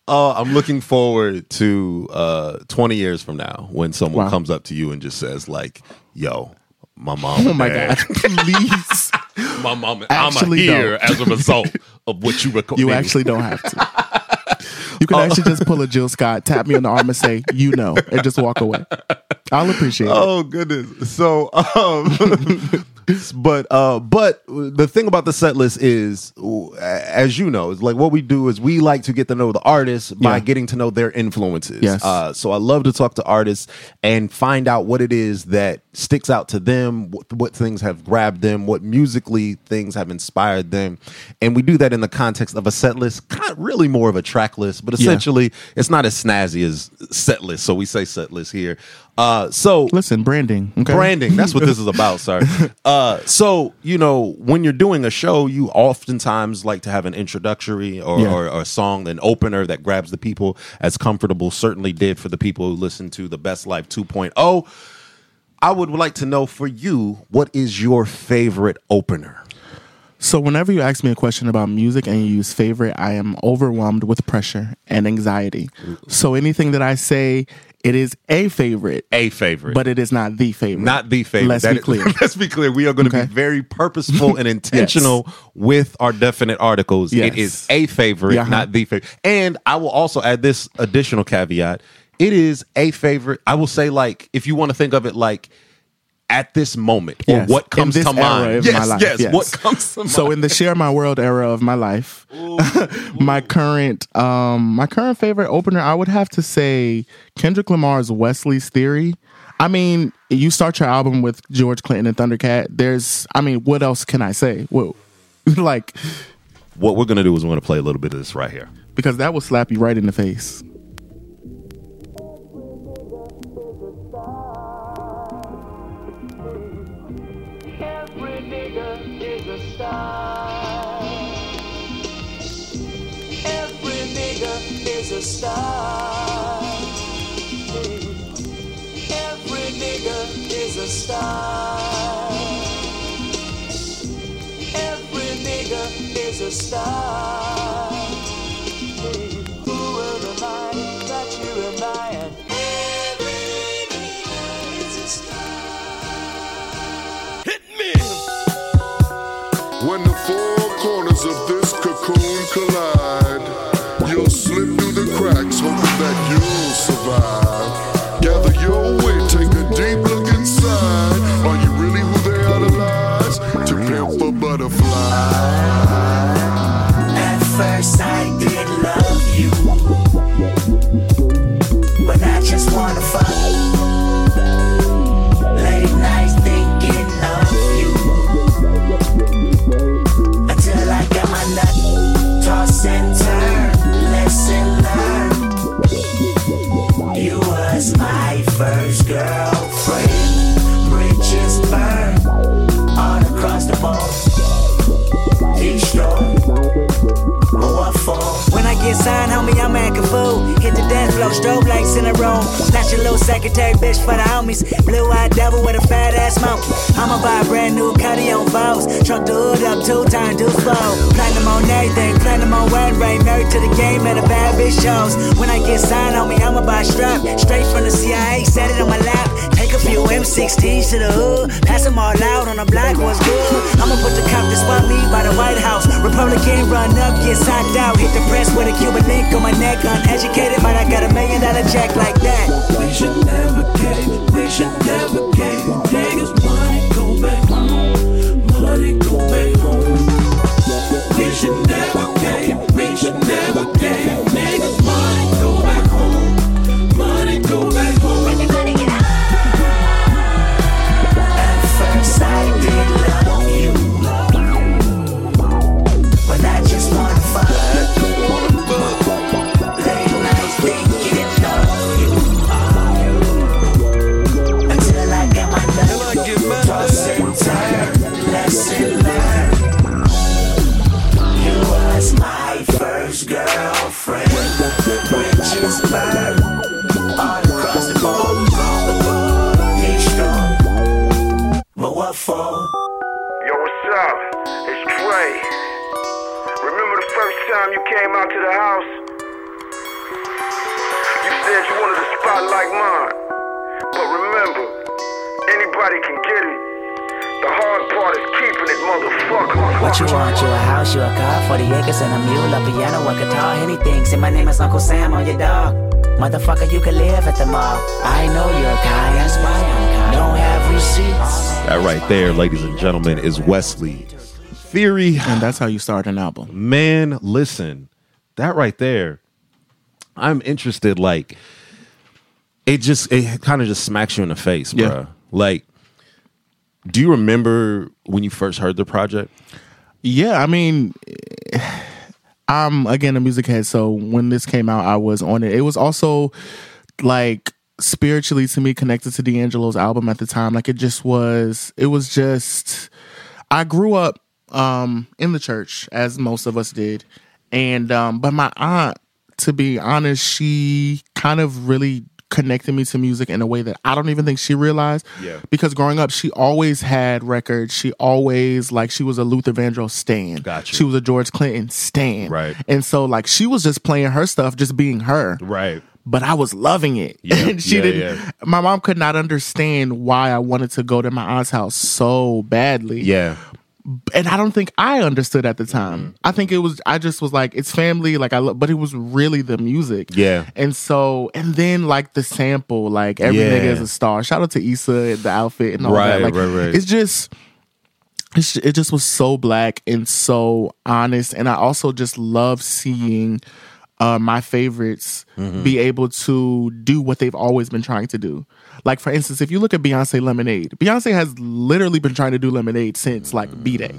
Uh, I'm looking forward to uh, 20 years from now when someone Wow. comes up to you and just says like, "Yo, my mom. Oh my God, please. my mom. Actually I'm here don't. as a result of what you recorded. You actually don't have to. You can actually just pull a Jill Scott, tap me on the arm, and say, "You know," and just walk away. I'll appreciate it. Oh goodness. So um but uh but the thing about the set list is as you know, is like what we do is we like to get to know the artists by Yeah. getting to know their influences. Yes. Uh so I love to talk to artists and find out what it is that sticks out to them, what, what things have grabbed them, what musically things have inspired them. And we do that in the context of a set list, kind of really more of a track list, but Yeah. essentially it's not as snazzy as set list. So we say set list here. Uh so Listen, branding. Okay? branding that's what this is about sir uh so you know when you're doing a show you oftentimes like to have an introductory or, Yeah. or, or a song an opener that grabs the people as comfortable certainly did for the people who listened to the best life 2.0 i would like to know for you what is your favorite opener So whenever you ask me a question about music and you use favorite, I am overwhelmed with pressure and anxiety. So anything that I say, it is a favorite, a favorite but it is not the favorite. not the favorite. Let's That be is- clear. let's be clear. We are going to Okay. be very purposeful and intentional with our definite articles. Yes. It is a favorite, Yeah, uh-huh. not the favorite. And I will also add this additional caveat. It is a favorite. I will say, like, if you want to think of it like at this moment or what comes to mind. yes, my life, yes, yes. What comes to mind. So in the share my world era of my life, my current um my current favorite opener, I would have to say Kendrick Lamar's Wesley's Theory. I mean, you start your album with George Clinton and Thundercat. There's, I mean, what else can I say? Well, like what we're going to do is we're going to play a little bit of this right here. because that will slap you right in the face. Is a star. Every nigga is a star. Every nigga is a star. Who will remind that you remind? Every nigga is a star. When the four hoping that you'll survive. Strobe lights in the room. Snatch a little secretary bitch for the homies. Blue eyed devil with a fat ass monkey. I'ma buy a brand new Cuddy on Vows. Truck the hood up two times, do slow. Platinum on everything, platinum on one ray. Married to the game at a bad bitch shows. When I get signed me, I'ma buy a strap. Straight from the CIA, set it on my lap. Take a few M16s to the hood. Pass them all out on the block, what's good? I'ma put the cop to spot me by the White House. Republican run up, get signed out. Hit the press with a Cuban link on my neck. Uneducated, but I got a million dollar check like that. We should never cave, we should never cave. Niggas, money go back home, money go back home. We should never cave, we should never cave. All across the. But what for? Yo, what's up? It's Trey. Remember the first time you came out to the house? You said you wanted a spot like mine. But remember, anybody can get it. The hard part is keeping it, motherfucker. What you want? You a house, you a car, 40 acres and a mule, a piano, a guitar, anything. Say my name is Uncle Sam on your dog. Motherfucker, you can live at the mall. I know you're kind, that's why I'm kind. Don't have receipts. That right there, ladies and gentlemen, is Wesley Theory. And that's how you start an album. Man, listen, that right there, I'm interested. Like, it just, it kind of just smacks you in the face, Yeah. bruh. Like, do you remember when you first heard the project? Yeah, I mean, I'm again a music head, so when this came out, I was on it. It was also like spiritually to me connected to D'Angelo's album at the time. Like it just was. It was just. I grew up um in the church, as most of us did, and um, but my aunt, to be honest, she kind of really connected me to music in a way that I don't even think she realized. Yeah. Because growing up, she always had records. She always like she was a Luther Vandross stan. Gotcha. She was a George Clinton stan. Right. And so like she was just playing her stuff, just being her. Right. But I was loving it. Yeah. And she Yeah, didn't yeah. my mom could not understand why I wanted to go to my aunt's house so badly Yeah. And I don't think I understood at the time. I think it was I just was like it's family, like I but it was really the music. Yeah. And so and then like the sample, like every Yeah. nigga is a star. Shout out to Issa and the outfit and all Right, that. Like right, right. it's just it's, it just was so black and so honest and I also just love seeing uh, my favorites Mm-hmm. be able to do what they've always been trying to do. Like for instance, if you look at Beyonce Lemonade, Beyonce has literally been trying to do Lemonade since like B'Day.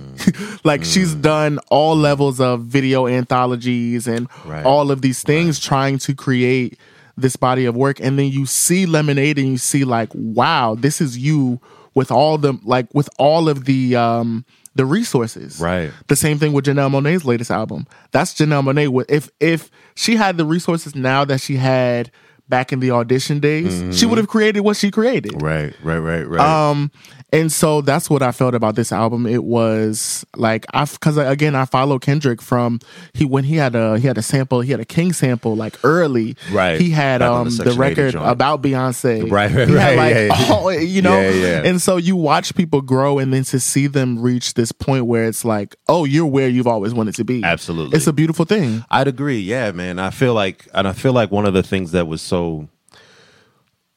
like she's done all levels of video anthologies and Right. all of these things trying to create this body of work. And then you see Lemonade and you see like, wow, this is you with all the like with all of the um the resources. Right. The same thing with Janelle Monae's latest album. That's Janelle Monae. If if she had the resources now that she had back in the audition days, she would have created what she created. Mm-hmm. Right. Right. Right. Right. Um, and so that's what I felt about this album. It was like I, because again, I follow Kendrick from he when he had a he had a sample, he had a King sample like early. Right. He had um the the, record about Beyonce. Right, right, He right, like, yeah, yeah. you know. Yeah. And so you watch people grow, and then to see them reach this point where it's like, oh, you're where you've always wanted to be. Absolutely. it's a beautiful thing. I'd agree. Yeah, man. I feel like, and I feel like one of the things that was so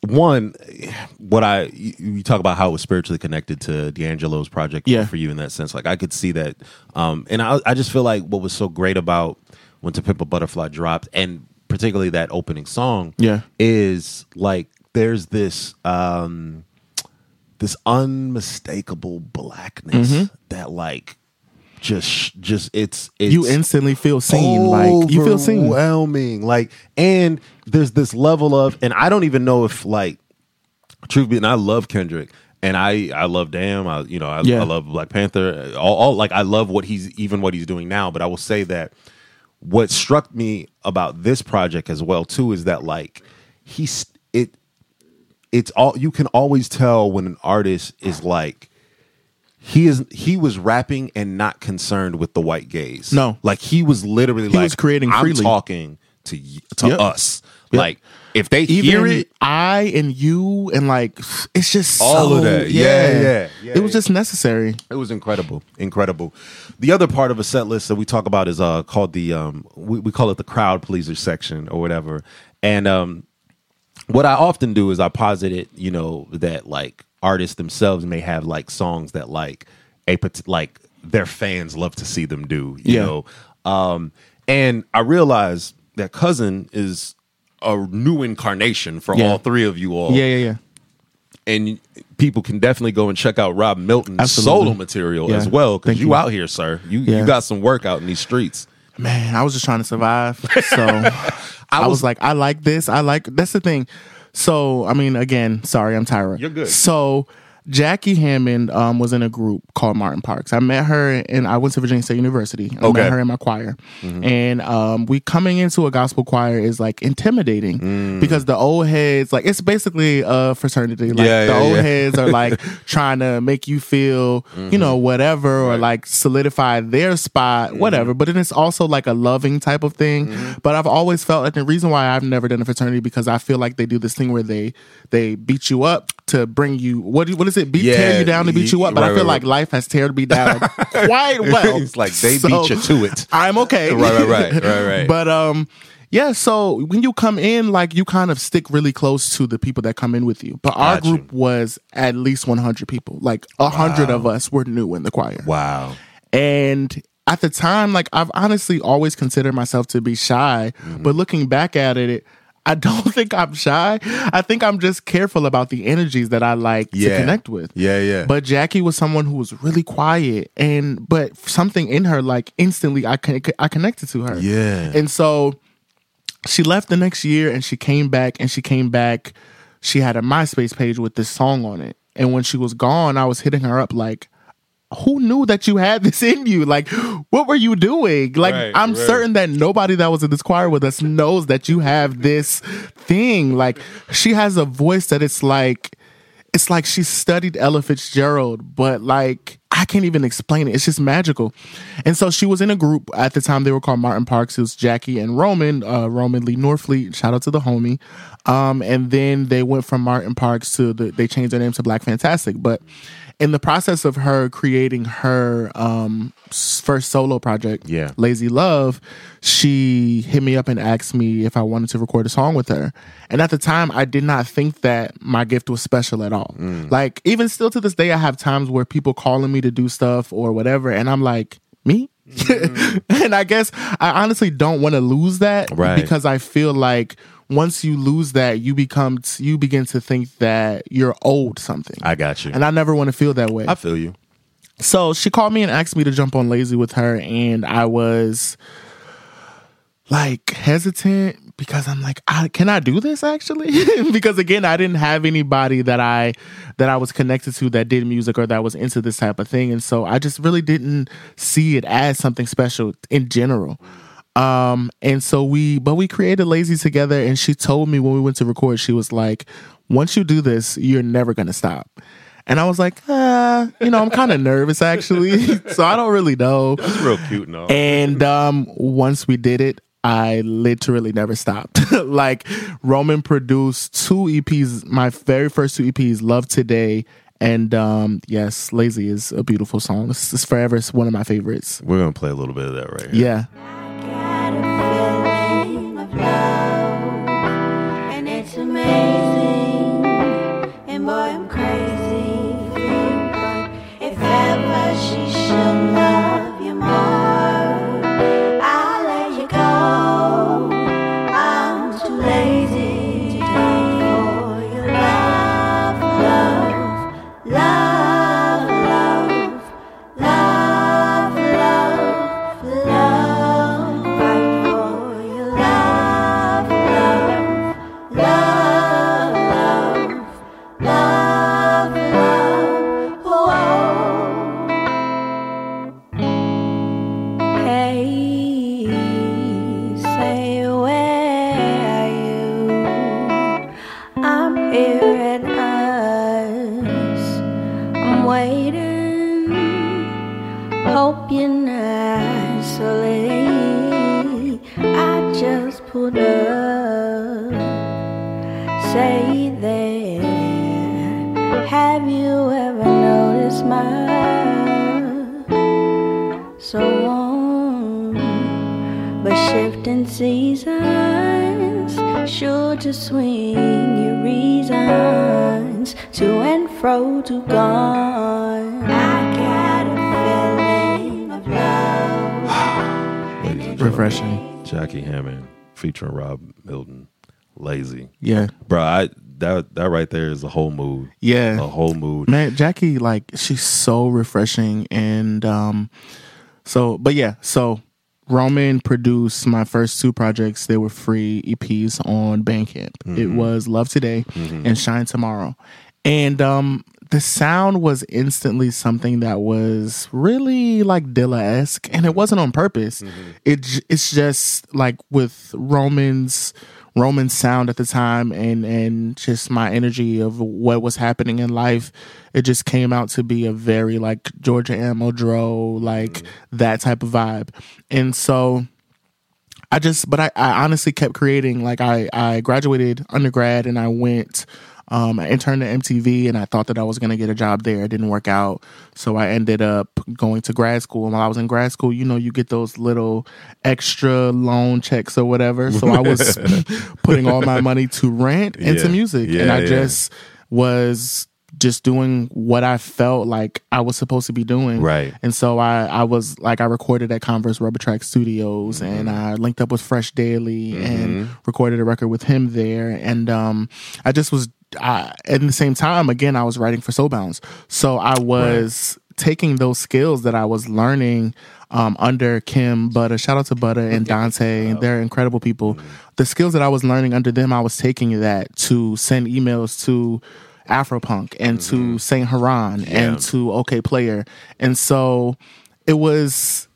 one, what I you, talk about how it was spiritually connected to D'Angelo's project Yeah. for you in that sense. Like I could see that, um, and I, I just feel like what was so great about when To Pimp a Butterfly dropped, and particularly that opening song, Yeah. is like there's this. um this unmistakable blackness that like just just it's it's you instantly feel seen. Like you feel seen. overwhelming like and there's this level of and i don't even know if like truth be and i love kendrick and i i love damn i you know i, Yeah. I love black panther all, all like i love what he's even what he's doing now but i will say that what struck me about this project as well too is that like he's it it's all you can always tell when an artist is like he is he was rapping and not concerned with the white gaze. No. like he was literally He like was creating I'm freely." talking to y- to Yep. us. Yep. Like if they Even hear it, I and you and like it's just All so- of that. Yeah, yeah, yeah, It was yeah. just necessary. It was incredible, incredible. The other part of a set list that we talk about is uh called the um we, we call it the crowd pleaser section or whatever. And um what I often do is I posit it, you know, that like artists themselves may have like songs that like a like their fans love to see them do, you Yeah. know. Um and I realize that cousin is a new incarnation for Yeah. all three of you all Yeah, yeah, yeah. and people can definitely go and check out Rob Milton's Absolutely. solo material Yeah. as well because you, you. out here, sir. You you got some work out in these streets. Man, I was just trying to survive. So I, was, like, I like this. I like that's the thing. So I mean, again, sorry, I'm Tyra. You're good. So Jackie Hammond um, was in a group called Martin Parks. I met her and I went to Virginia State University. I Okay. met her in my choir. And um, we coming into a gospel choir is like intimidating Mm. because the old heads, like it's basically a fraternity. Like Yeah, the yeah, old yeah. heads are like trying to make you feel, you know, whatever, or like solidify their spot, whatever. But then it's also like a loving type of thing. But I've always felt like the reason why I've never done a fraternity because I feel like they do this thing where they they beat you up to bring you what what is it? Beat tear you down to beat you up. But right, I feel right, like right. life has teared me down quite well. It's like they So, beat you to it. I'm okay. Right, right, right, right, right. But um, yeah. So when you come in, like you kind of stick really close to the people that come in with you. But our group was at least 100 people. Like a hundred of us were new in the choir. Wow. And at the time, like I've honestly always considered myself to be shy, Mm-hmm. but looking back at it. I don't think I'm shy. I think I'm just careful about the energies that I like Yeah. to connect with. Yeah, yeah. But Jackie was someone who was really quiet, and but something in her, like instantly, I con- I connected to her. Yeah. and so she left the next year, and she came back, and she came back. She had a MySpace page with this song on it, and when she was gone, I was hitting her up like, "Who knew that you had this in you? Like, what were you doing? Like, Right, I'm right. certain that nobody that was in this choir with us knows that you have this thing. Like, she has a voice that it's like." it's like she studied Ella Fitzgerald, but like I can't even explain it. It's just magical. And so she was in a group at the time. They were called Martin Parks. It was Jackie and Roman, uh, Roman Lee Norfleet. Shout out to the homie. Um, and then they went from Martin Parks to the. They changed their name to Black Fantastic. But in the process of her creating her um, first solo project, Yeah. Lazy Love, she hit me up and asked me if I wanted to record a song with her. And at the time, I did not think that my gift was special at all. Mm. Like, even still to this day, I have times where people calling me to do stuff or whatever, and I'm like, me? and I guess I honestly don't want to lose that Mm. Right. because I feel like once you lose that, you become you begin to think that you're owed something. I got you. and I never want to feel that way. I feel you. So she called me and asked me to jump on Lazy with her, and I was like hesitant because I'm like, I, can I do this actually? because again, I didn't have anybody that I that I was connected to that did music or that was into this type of thing, and so I just really didn't see it as something special in general. Um, and so we, but we created Lazy together, and she told me when we went to record, she was like, once you do this, you're never gonna stop. And I was like, uh, you know, I'm kind of nervous actually, so I don't really know. It's real cute and all. And um, once we did it, I literally never stopped. like Roman produced two EPs, my very first two EPs, Love Today. And um, yes, Lazy is a beautiful song. It's, it's forever it's one of my favorites. We're gonna play a little bit of that right here. Yeah. Yeah. A whole mood. Man, Jackie, like she's so refreshing, and um, so but yeah, so Roman produced my first two projects. They were free EPs on Bandcamp. It was Love Today and Shine Tomorrow, and um, the sound was instantly something that was really like Dilla esque, and it wasn't on purpose. It it's just like with Roman's Roman sound at the time and and just my energy of what was happening in life, it just came out to be a very like Georgia Anne Muldrow, like mm-hmm. that type of vibe. And so I just but I, I honestly kept creating. Like I, I graduated undergrad and I went um I interned at MTV and I thought that I was gonna get a job there. It didn't work out. So I ended up going to grad school. And while I was in grad school, you know, you get those little extra loan checks or whatever. So I was putting all my money to rent and to music. Yeah, and I yeah. just was just doing what I felt like I was supposed to be doing. Right. And so I, I was like, I recorded at Converse Rubber Track Studios Mm-hmm. and I linked up with Fresh Daily and recorded a record with him there. And um, I just was, I, at the same time, again, I was writing for SoulBounce. So I was taking those skills that I was learning um, under Kim Butter, shout out to Butter and Dante, and they're incredible people. Mm-hmm. The skills that I was learning under them, I was taking that to send emails to Afropunk and to Saint Heron Mm-hmm. Yeah. and to OkayPlayer. And so it was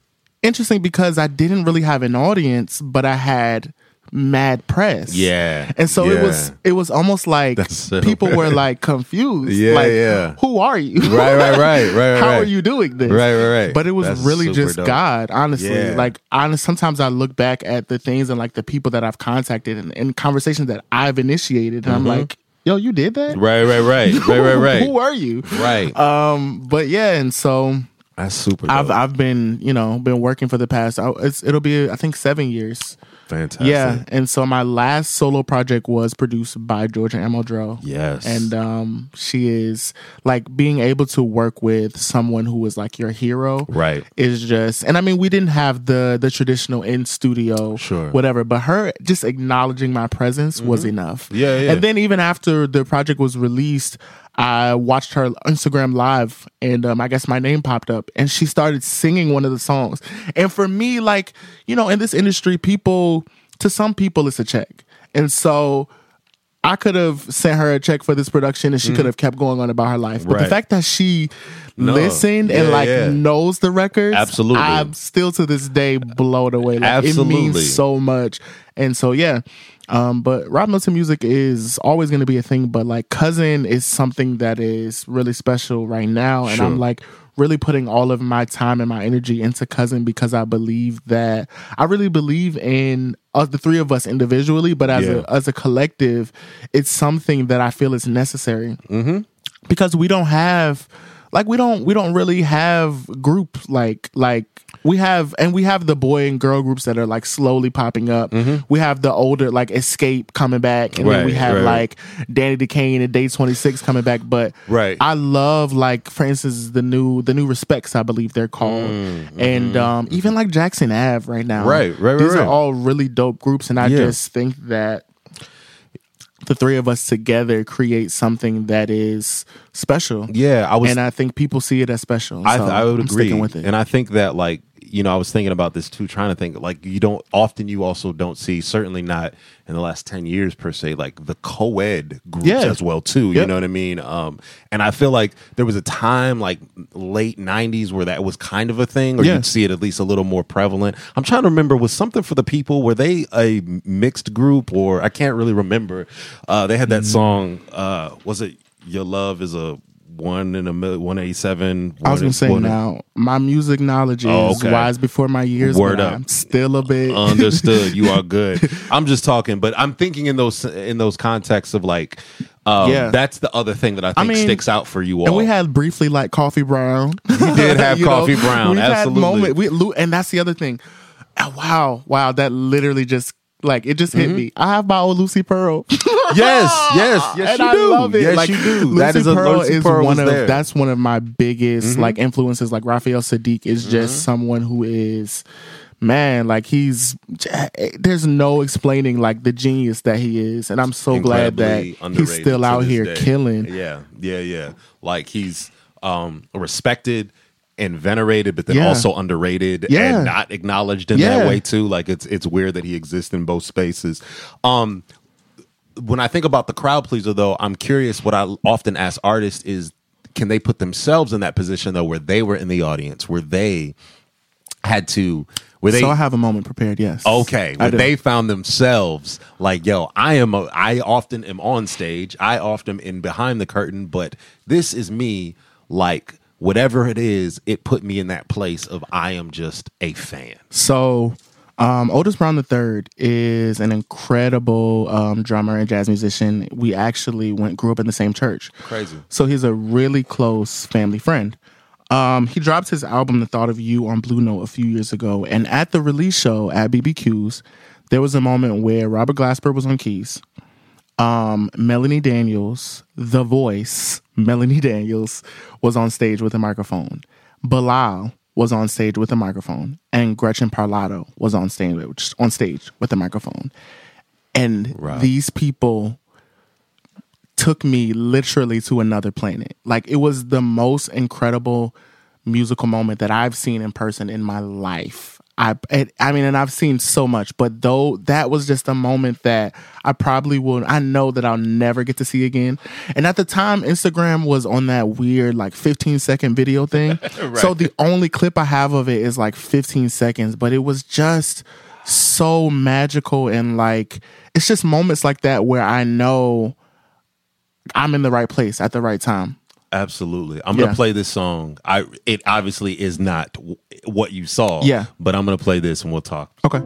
interesting because I didn't really have an audience, but I had mad press. Yeah. And so it was it was almost like so people were like confused. Yeah, like, yeah. Who are you? Right, right, right, right, How right. are you doing this? Right, right, right. But it was That's really just dope. God, honestly. Yeah. Like honest sometimes I look back at the things and like the people that I've contacted and, and conversations that I've initiated and I'm like, yo, you did that? Mm-hmm. Right, right, right. Right, right, right. Who are you? right. Um, but yeah, and so That's super dope. I've I've been you know been working for the past it's, it'll be I think seven years. Fantastic. Yeah, and so my last solo project was produced by Georgia Anne Muldrow. Yes. and um, she is like being able to work with someone who is like your hero. Right. is just, and I mean we didn't have the the traditional in studio, Sure. whatever, but her just acknowledging my presence was enough. Mm-hmm. Yeah, yeah. And then even after the project was released. I watched her Instagram live and um, I guess my name popped up and she started singing one of the songs. And for me, like, you know, in this industry, people, to some people, it's a check. And so I could have sent her a check for this production and she could have kept going on about her life. But the Mm-hmm. Fact that she No. listened and like yeah. knows the records, Absolutely. I'm still to this day blown away. Like, It Absolutely. means so much. And so, yeah. Um, but Rob Milton music is always going to be a thing. But like Cousin is something that is really special right now. And Sure. I'm like really putting all of my time and my energy into Cousin because I believe that I really believe in us, the three of us individually, but as Yeah. a as a collective, it's something that I feel is necessary Mm-hmm. because we don't have like we don't we don't really have groups like like we have and we have the boy and girl groups that are like slowly popping up. We have the older like Xscape coming back, and then we Mm-hmm. Have right. like Danity Kane and Day26 coming back. But Right. I love like for instance the new the new Respects I believe they're called, and um, even like Jackson Ave right now. Mm-hmm. Right, right, right, These right. are all really dope groups, and I Yeah. just think that the three of us together create something that is special. Yeah, I was and I think people see it as special. I, so I would I'm agree with it. and i think that like you know i was thinking about this too trying to think like you don't often you also don't see certainly not in the last 10 years per se like the co-ed groups Yeah. as well too you know what i mean um and i feel like there was a time like late 90s where that was kind of a thing or Yeah. you'd see it at least a little more prevalent i'm trying to remember was something for the people were they a mixed group or i can't really remember uh they had that Mm. song uh was it your love is a one in a million, one eighty seven. I was gonna say now, my music knowledge is Oh, okay. wise before my years. Word but up. I'm still a bit Understood. You are good. I'm just talking, but I'm thinking in those in those contexts of like, um, Yeah. that's the other thing that I I think mean, sticks out for you all. And we had briefly like Koffee Brown. We did have Koffee Brown, We've absolutely. Had moment, we, and that's the other thing. Wow, wow, that literally just like it just hit me. I have my old Lucy Pearl. Mm-hmm. yes, yes, yes, and you I do. love it. Yes, like, you do. Lucy That is a- Pearl Lucy is Pearl one of there. Mm-hmm. that's one of my biggest like influences. Like Raphael Saadiq is just someone who is man like he's there's no explaining like the genius that he is and i'm so glad that he's still out here day. killing Yeah, yeah, yeah. Like he's um respected and venerated, but then Yeah. also underrated Yeah. and not acknowledged in Yeah. that way too. Like it's it's weird that he exists in both spaces. Um when I think about the crowd pleaser though, I'm curious what I often ask artists is can they put themselves in that position though where they were in the audience, where they had to where they so i have a moment prepared yes Okay, where they found themselves like, yo, I am. A, I often am on stage. I often am behind the curtain, but this is me. Like whatever it is, it put me in that place of I am just a fan. So, um, Otis Brown III is an incredible um, drummer and jazz musician. We actually went grew up in the same church. Crazy. So he's a really close family friend. Um, he dropped his album "The Thought of You" on Blue Note a few years ago, and at the release show at BBQ's, there was a moment where Robert Glasper was on keys. Um, Melanie Daniels, the voice, Melanie Daniels, was on stage with a microphone. Bilal was on stage with a microphone, and Gretchen Parlato was on stage on stage with a microphone. And Right. these people took me literally to another planet. Like it was the most incredible musical moment that I've seen in person in my life. I it, I mean and I've seen so much, but though that was just a moment that I probably will I know that I'll never get to see again. And at the time Instagram was on that weird like 15 second video thing. So the only clip I have of it is like 15 seconds, but it was just so magical and like it's just moments like that where I know I'm in the right place at the right time. Absolutely. I'm gonna Yeah. play this song. I it obviously is not w- what you saw. Yeah. But I'm gonna play this and we'll talk. Okay.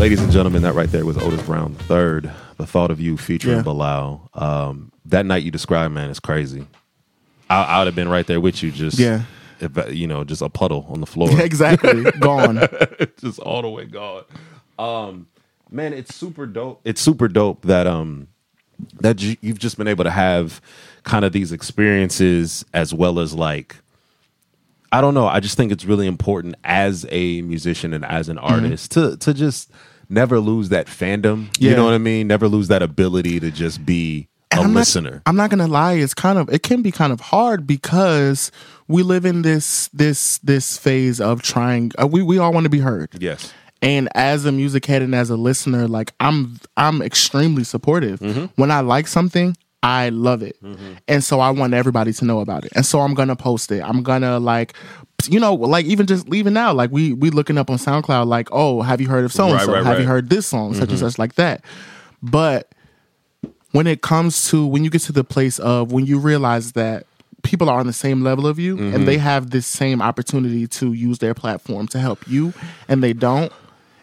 Ladies and gentlemen, that right there was Otis Brown third. The thought of you featuring Yeah. Bilal. Um, that night you described, man, is crazy. I, I would have been right there with you, just Yeah. if, uh, you know, just a puddle on the floor, exactly. Gone. just all the way gone. Um, man, it's super dope. It's super dope that um that you've just been able to have kind of these experiences as well as like I don't know. I just think it's really important as a musician and as an Mm-hmm. artist to to just never lose that fandom. You know what I mean? Never lose that ability to just be a And I'm listener. Not, I'm not gonna lie. It's kind of it can be kind of hard because we live in this this this phase of trying. Uh, we we all want to be heard. yes. And as a music head and as a listener, like I'm I'm extremely supportive. Mm-hmm. When I like something, I love it. And so I want everybody to know about it. And so I'm gonna post it. I'm gonna like you know, like even just leaving now, like we we looking up on SoundCloud, like, oh, have you heard of so and so? right, Have you heard this song? Such and such like that. But when it comes to when you get to the place of when you realize that people are on the same level of you Mm-hmm. and they have this same opportunity to use their platform to help you and they don't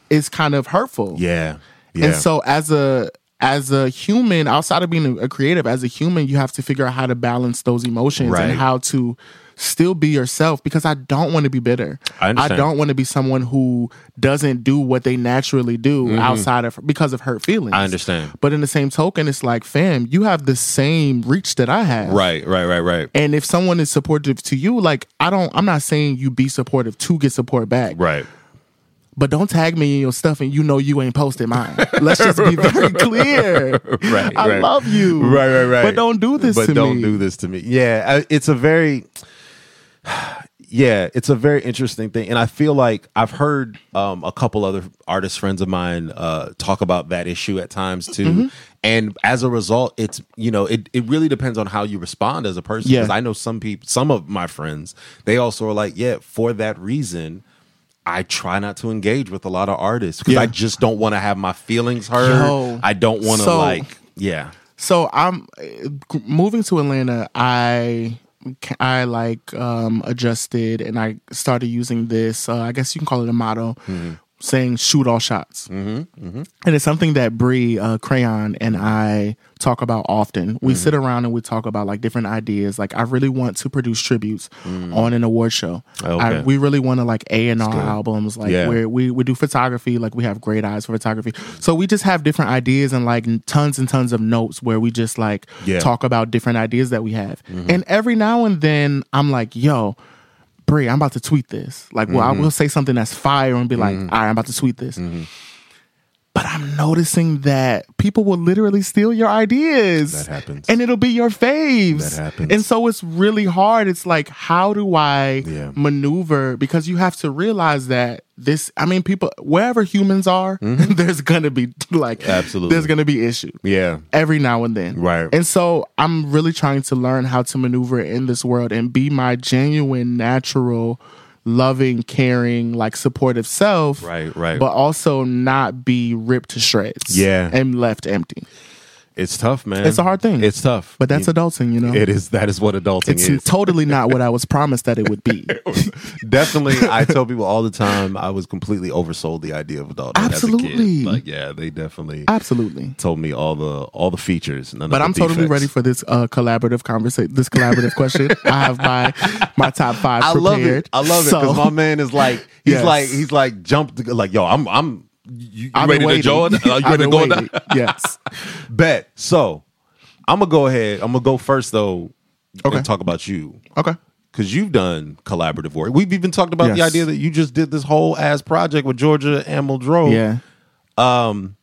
it's kind of hurtful Yeah. Yeah. and so as a as a human outside of being a, creative as a human you have to figure out how to balance those emotions Right. and how to still be yourself because I don't want to be bitter. I understand. don't want to be someone who doesn't do what they naturally do outside of because of hurt feelings. Mm-hmm. I understand. But in the same token, it's like, fam, you have the same reach that I have. right, right, right, right. And if someone is supportive to you, like I don't I'm not saying you be supportive to get support back. Right. But don't tag me in your stuff and you know you ain't posted mine. Let's just be very clear. Right, I right. love you. Right, right, right. But don't do this but to don't me. do this to me. Yeah, it's a very, yeah, it's a very interesting thing, and I feel like I've heard um, a couple other artist friends of mine uh, talk about that issue at times too. Mm-hmm. And as a result, it's you know it, it really depends on how you respond as a person. Yeah. Because I know some people, some of my friends, they also are like, yeah, for that reason. I try not to engage with a lot of artists because Yeah. I just don't want to have my feelings hurt. Yo. I don't want to So- like, yeah. So I'm moving to Atlanta. I I like um, adjusted and I started using this. Uh, I guess you can call it a motto, saying "shoot all shots." Mm-hmm, And it's something that Bree uh, Crayon and I talk about often. We sit around and we talk about like different ideas. Like I really want to produce tributes on an award show. Okay. I, we really want to like A and R albums. Like Yeah. where we we do photography. Like we have great eyes for photography. So we just have different ideas and like tons and tons of notes where we just like Yeah. talk about different ideas that we have. And every now and then I'm like, yo, Brie, I'm about to tweet this. Like, well, I mm-hmm. will say something that's fire and be like, mm-hmm. all right, I'm about to tweet this. Mm-hmm. But I'm noticing that people will literally steal your ideas. That happens. And it'll be your faves. That happens. And so it's really hard. It's like, how do I Yeah. maneuver? Because you have to realize that this, I mean, people, wherever humans are, there's going to be like, Mm-hmm. Absolutely. there's going to be issue Yeah. every now and then. Right. And so I'm really trying to learn how to maneuver in this world and be my genuine, natural, loving, caring, like supportive self. Right, right. But also not be ripped to shreds. Yeah. And left empty. It's tough, man. It's a hard thing. It's tough. But that's adulting, you know? It is. That is what adulting It's is. totally not what I was promised that it would be. Definitely, I tell people all the time. I was completely oversold the idea of adulthood. As a Absolutely. Like, yeah, they definitely Absolutely. told me all the all the features. None But I'm totally ready for this uh, collaborative conversation. This collaborative question. I have my my top five I prepared. love it. I love it So- because my man is like he's Yes. like he's like jumped like yo. I'm I'm you, you ready been to join? Are you ready to go waiting. Yes. Bet. So I'm gonna go ahead. I'm gonna go first though. Okay. And talk about you. Okay. because you've done collaborative work. We've even talked about the idea that you just did this whole ass project with Georgia Anne Muldrow. Yeah. Um,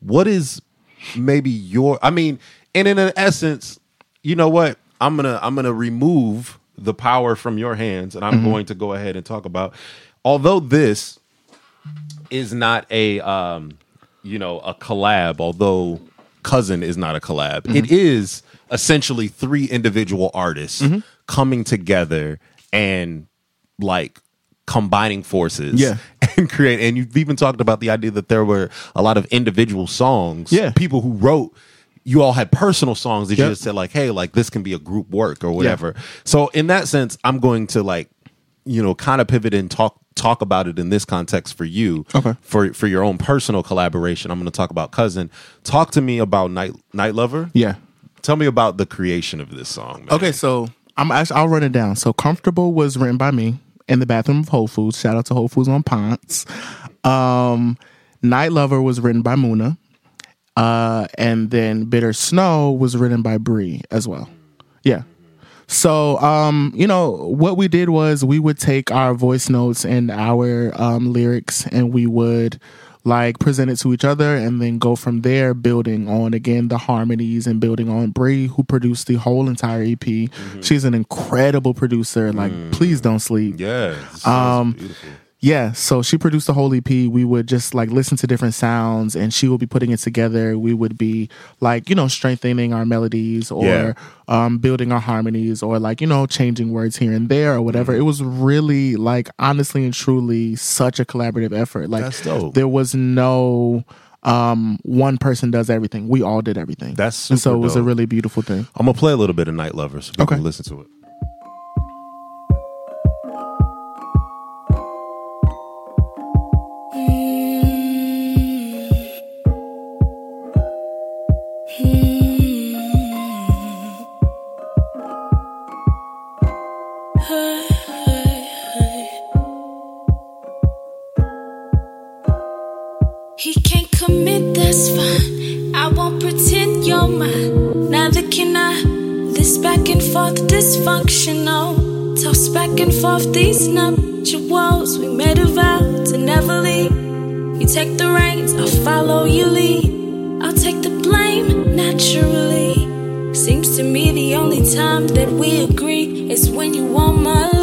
What is maybe your? I mean, and in an essence, you know what? I'm gonna I'm gonna remove the power from your hands, and I'm Mm-hmm. going to go ahead and talk about. Although this is not a um, you know a collab, although cousin is not a collab, Mm-hmm. it is essentially three individual artists Mm-hmm. coming together and like combining forces Yeah. and create and you've even talked about the idea that there were a lot of individual songs Yeah. people who wrote you all had personal songs that you just said like hey like this can be a group work or whatever so in that sense i'm going to like you know, kind of pivot and talk talk about it in this context for you. Okay. For for your own personal collaboration, I'm going to talk about cousin. Talk to me about night night lover. Yeah. Tell me about the creation of this song. Man. Okay, so I'm actually, I'll run it down. So comfortable was written by me in the bathroom of Whole Foods. Shout out to Whole Foods on Ponce. Um, Night Lover was written by Muna. Uh, and then Bitter Snow was written by Bree as well. Yeah. So, um, you know, what we did was we would take our voice notes and our um, lyrics and we would like present it to each other and then go from there, building on again the harmonies and building on Bree, who produced the whole entire EP. She's an incredible producer. Like, please don't sleep. Yeah. this Um. Yeah, so she produced the whole EP. We would just like listen to different sounds and she would be putting it together. We would be like, you know, strengthening our melodies or Yeah. um, building our harmonies or like, you know, changing words here and there or whatever. Mm-hmm. It was really like honestly and truly such a collaborative effort. Like dope. there was no um one person does everything. We all did everything. That's and so it was a really beautiful thing. I'm gonna play a little bit of Night Lover so people Okay. can listen to it. Back and forth these nuptials. We made a vow to never leave. You take the reins, I'll follow your lead. I'll take the blame naturally. Seems to me the only time that we agree is when you want my love.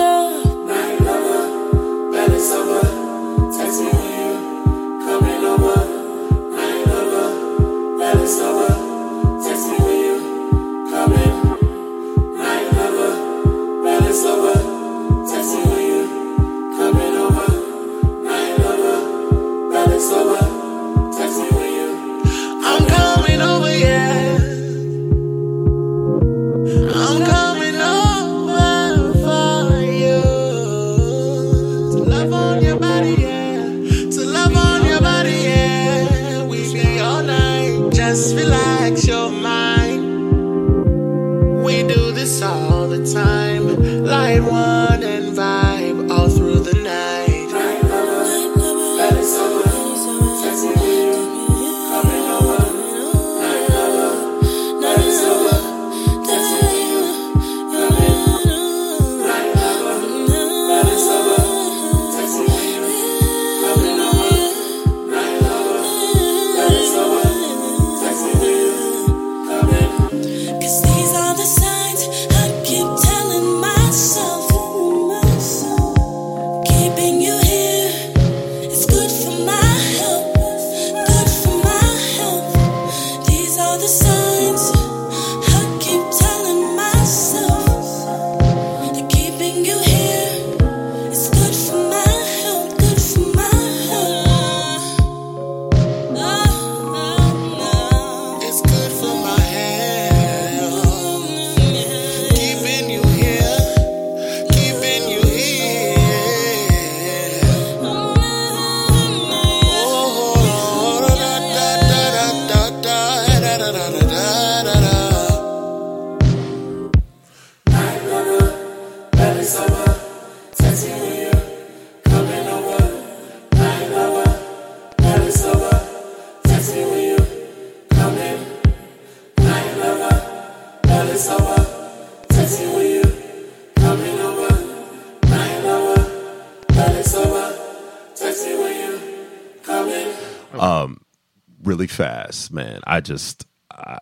Fast, man. I just I,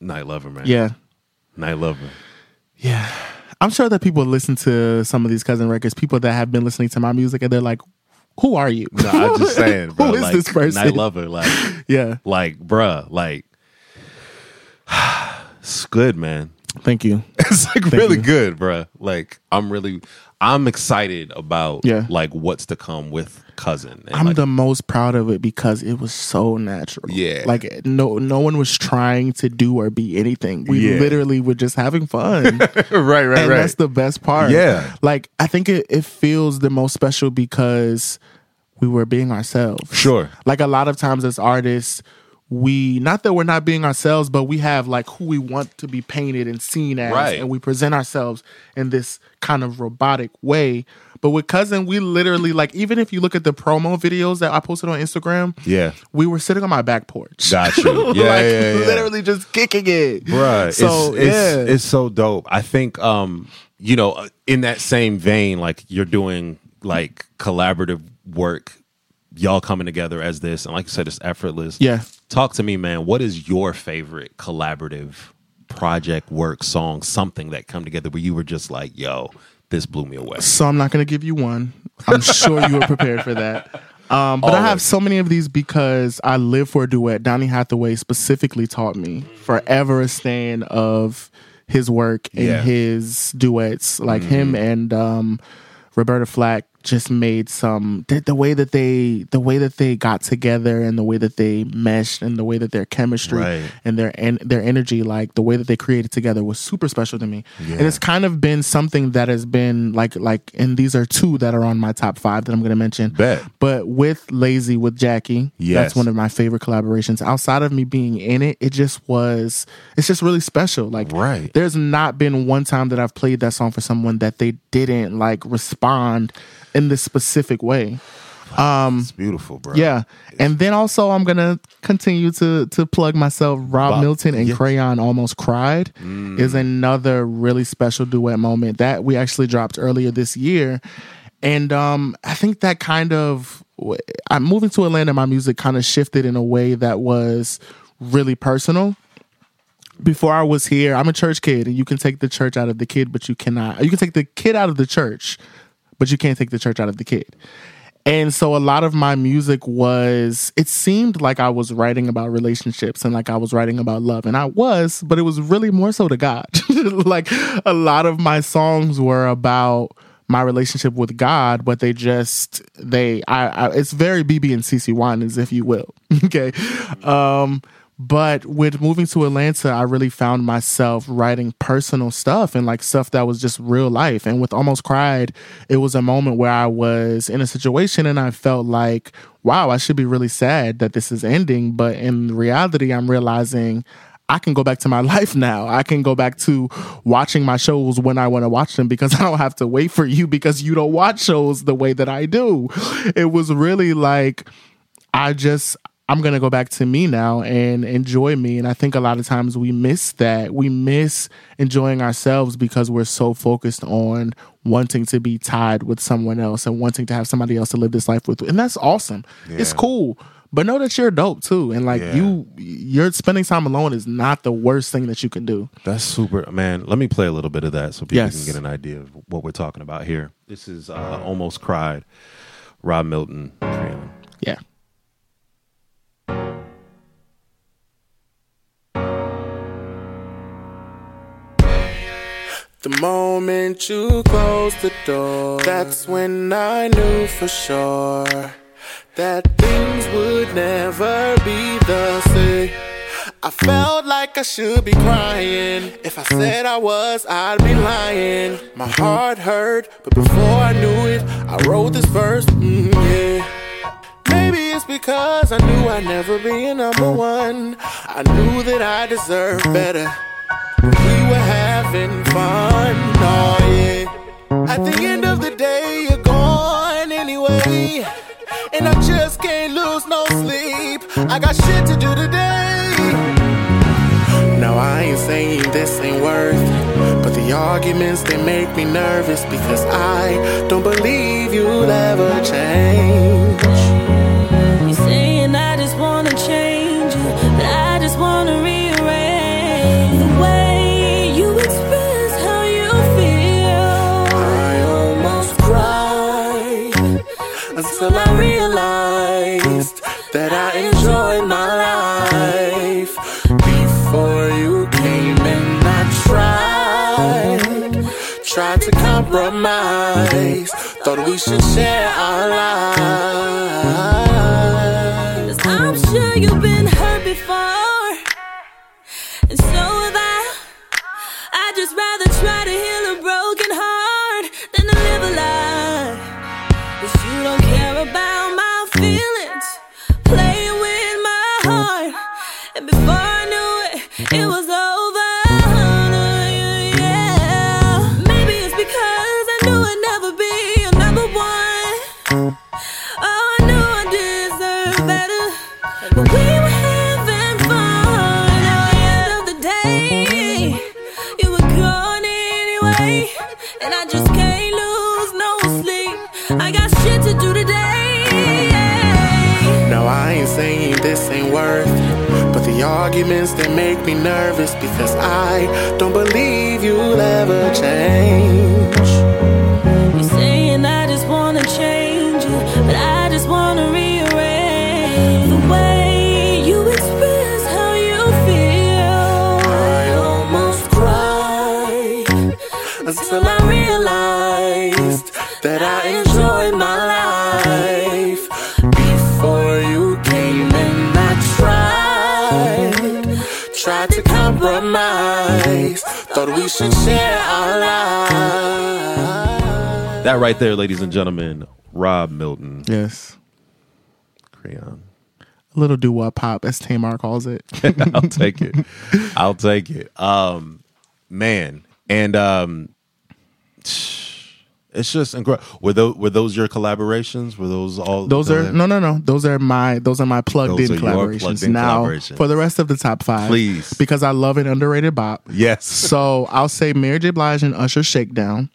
Night Lover, man. Yeah. Night Lover. Yeah. I'm sure that people listen to some of these cousin records, people that have been listening to my music, and they're like, who are you? No, I'm just saying, bro. Who is like, this person? Night Lover, like, Yeah. like, bruh, like, it's good, man. Thank you. It's like really good, bruh. Like, I'm really, I'm excited about Yeah. like what's to come with cousin. I'm like, the most proud of it because it was so natural. Yeah. Like no no one was trying to do or be anything. We Yeah. literally were just having fun. right, right, and that's the best part. Yeah. Like I think it, it feels the most special because we were being ourselves. Sure. Like a lot of times as artists, we not that we're not being ourselves, but we have like who we want to be painted and seen as, Right. and we present ourselves in this kind of robotic way. But with cousin, we literally like even if you look at the promo videos that I posted on Instagram, Yeah. we were sitting on my back porch. Got you. Yeah, like yeah, yeah. literally just kicking it. Right. So it's, yeah. it's, it's so dope. I think, um, you know, in that same vein, like you're doing like collaborative work, y'all coming together as this, and like you said, it's effortless. Yeah. Talk to me, man. What is your favorite collaborative project, work, song, something that come together where you were just like, yo, this blew me away? So I'm not going to give you one. I'm sure you were prepared for that. Um, but I have so many of these because I live for a duet. Donny Hathaway specifically taught me forever a stand of his work and Yeah. his duets. Like him and um, Roberta Flack just made some the, the way that they the way that they got together and the way that they meshed and the way that their chemistry Right. and their and their energy like the way that they created together was super special to me and it's kind of been something that has been like like and these are two that are on my top five that i'm going to mention Bet. but with lazy with jackie Yes. that's one of my favorite collaborations outside of me being in it it just was it's just really special like Right. there's not been one time that i've played that song for someone that they didn't like respond in this specific way It's beautiful, bro. yeah, and then also I'm gonna continue to to plug myself. Rob Milton and. Crayon almost cried is another really special duet moment that we actually dropped earlier this year, and um I think that kind of I'm moving to Atlanta. My music kind of shifted in a way that was really personal. Before I was here, I'm a church kid, and you can take the church out of the kid, but you cannot. You can take the kid out of the church, but you can't take the church out of the kid. And so a lot of my music was, it seemed like I was writing about relationships and like I was writing about love. And I was, but it was really more so to God. like a lot of my songs were about my relationship with God, but they just, they, I, I it's very BeBe and CeCe Winans, if you will. okay. Um, but with moving to Atlanta, I really found myself writing personal stuff and like stuff that was just real life. And with Almost Cried, it was a moment where I was in a situation and I felt like, wow, I should be really sad that this is ending. But in reality, I'm realizing I can go back to my life now. I can go back to watching my shows when I want to watch them because I don't have to wait for you because you don't watch shows the way that I do. It was really like, I just I'm gonna go back to me now and enjoy me. And I think a lot of times we miss that. We miss enjoying ourselves because we're so focused on wanting to be tied with someone else and wanting to have somebody else to live this life with. And that's awesome. It's cool. But know that you're dope too. And like Yeah. you you're spending time alone is not the worst thing that you can do. That's super, man. Let me play a little bit of that so people Yes. can get an idea of what we're talking about here. This is uh, Almost Cried, Rob Milton. Yeah. The moment you closed the door, that's when I knew for sure that things would never be the same. I felt like I should be crying. If I said I was, I'd be lying. My heart hurt, but before I knew it, I wrote this verse. Mm, yeah. Maybe it's because I knew I'd never be a number one. I knew that I deserved better. We were having fun, oh yeah. At the end of the day, you're gone anyway. And I just can't lose no sleep. I got shit to do today. Now I ain't saying this ain't worth but the arguments they make me nervous because I don't believe you'll ever change. Until I realized that I enjoyed my life before you came in, I tried, tried to compromise. Thought we should share our lives. I'm sure you've been this ain't worth it, but the arguments that make me nervous because I don't believe you'll ever change. You're saying I just wanna change you, but I just wanna rearrange the way you express how you feel. I almost cried until I compromise. Thought we should share our lives. That right there, ladies and gentlemen, Rob Milton, Yes. Crayon. A little doo wop pop, as Tamar calls it. I'll take it. I'll take it. Um, man, and um, it's just incredible. Were those were those your collaborations? Were those all? Those are no, no, no. Those are my those are my plugged Those in collaborations. plugged-in now collaborations. for the rest of the top five, Please. because I love an underrated bop. Yes. So I'll say Mary J. Blige and Usher Shakedown,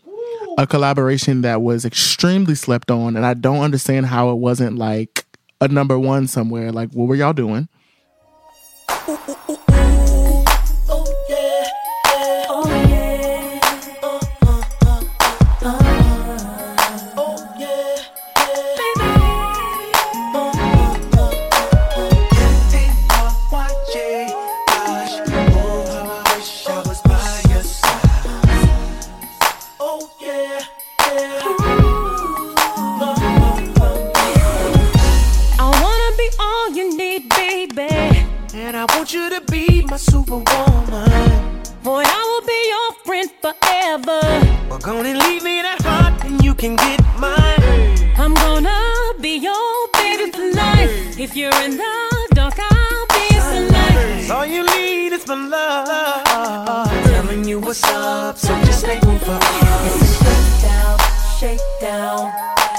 a collaboration that was extremely slept on, and I don't understand how it wasn't like a number one somewhere. Like, what were y'all doing? Superwoman. Boy, I will be your friend forever. Well, gonna leave me that heart and you can get mine. I'm gonna be your baby for life. If you're in the dark, I'll be your sunlight. All you need is my love. Telling you what's up, so just make room for us. Shake down, shake down.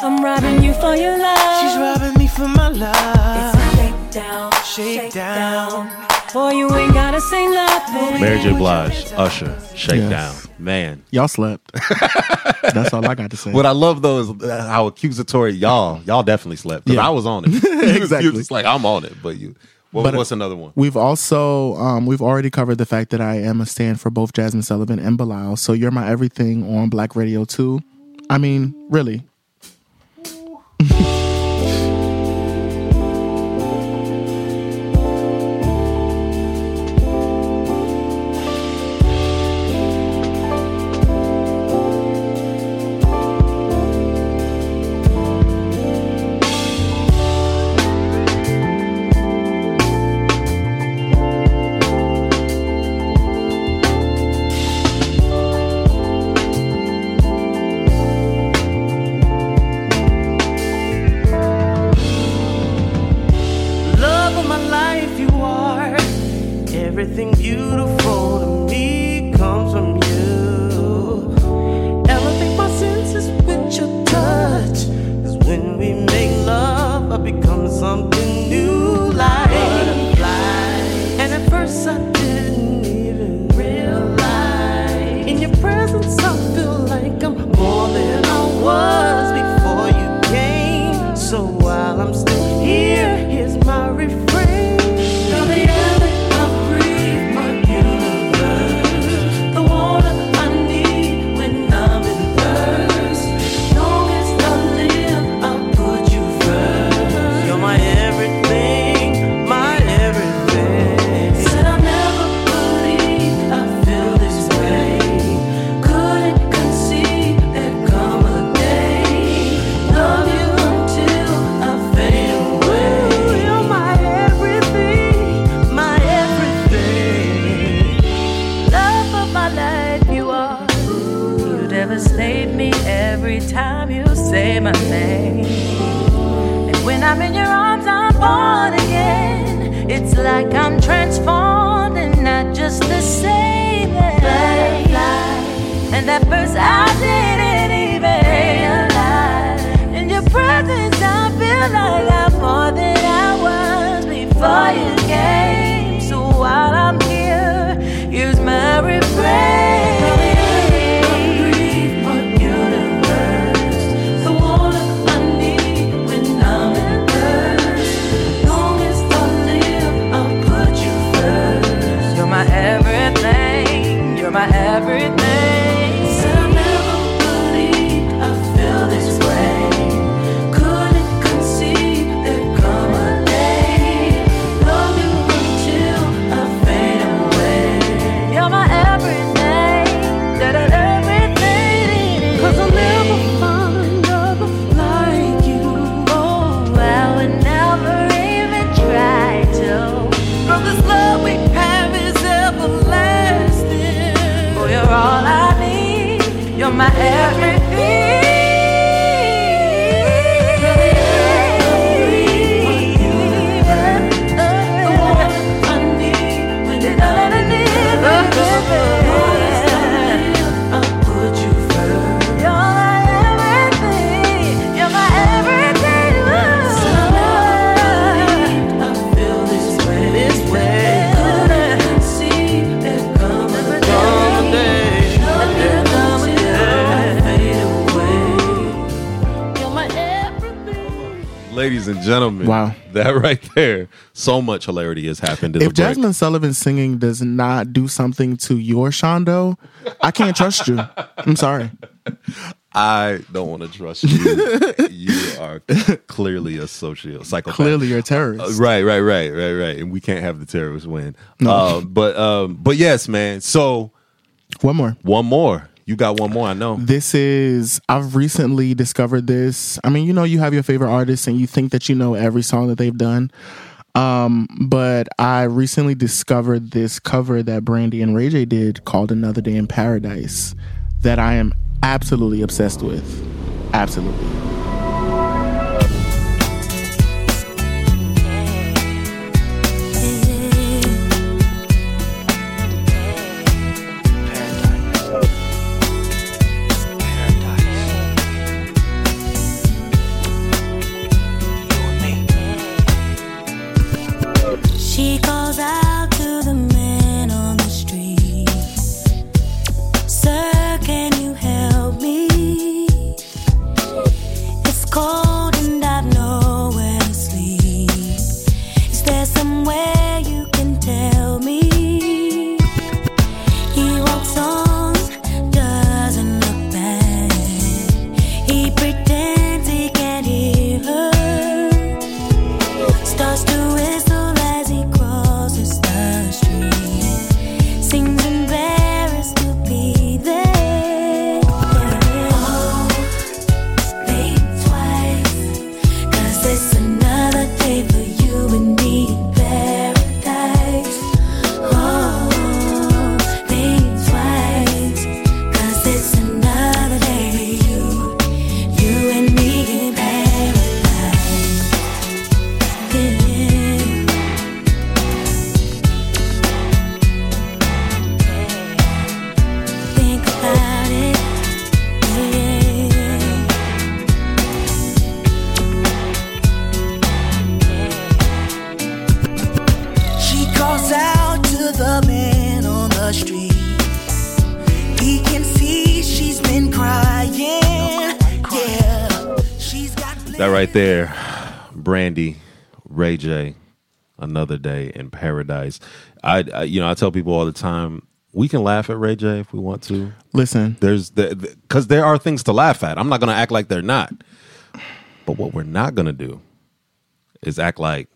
I'm robbing you for your love. She's robbing me for my love. It's Shake down, Shake down. Boy, you ain't gotta say nothing. Mary J. Blige, Usher, Shakedown. Yes. Man, Y'all slept. That's all I got to say. what I love though is uh, how accusatory y'all y'all definitely slept. 'Cause Yeah. I was on it. Exactly. You was just like I'm on it, but you. What, But- what's another one? We've also um, we've already covered the fact that I am a stand for both Jazmine Sullivan and Bilal. So you're my everything on Black Radio too. I mean, really. ladies and gentlemen. Wow. That right there. So much hilarity has happened in If the break. Jazmine Sullivan's singing does not do something to your Shondo, I can't trust you. I'm sorry. I don't want to trust you. you are clearly a social psychopath. Clearly, you're a terrorist. Uh, right, right, right, right, right. And we can't have the terrorists win. No. Um, but um, but yes, man. So One more. one more. You got one more. I know. This is, I've recently discovered this. I mean, you know, you have your favorite artists and you think that you know every song that they've done. Um, but I recently discovered this cover that Brandy and Ray J did called Another Day in Paradise that I am absolutely obsessed with. Absolutely. Ray J, another day in paradise. I, I you know I tell people all the time we can laugh at Ray J if we want to. Listen, There's the because there are things to laugh at. I'm not going to act like they're not. But what we're not going to do is act like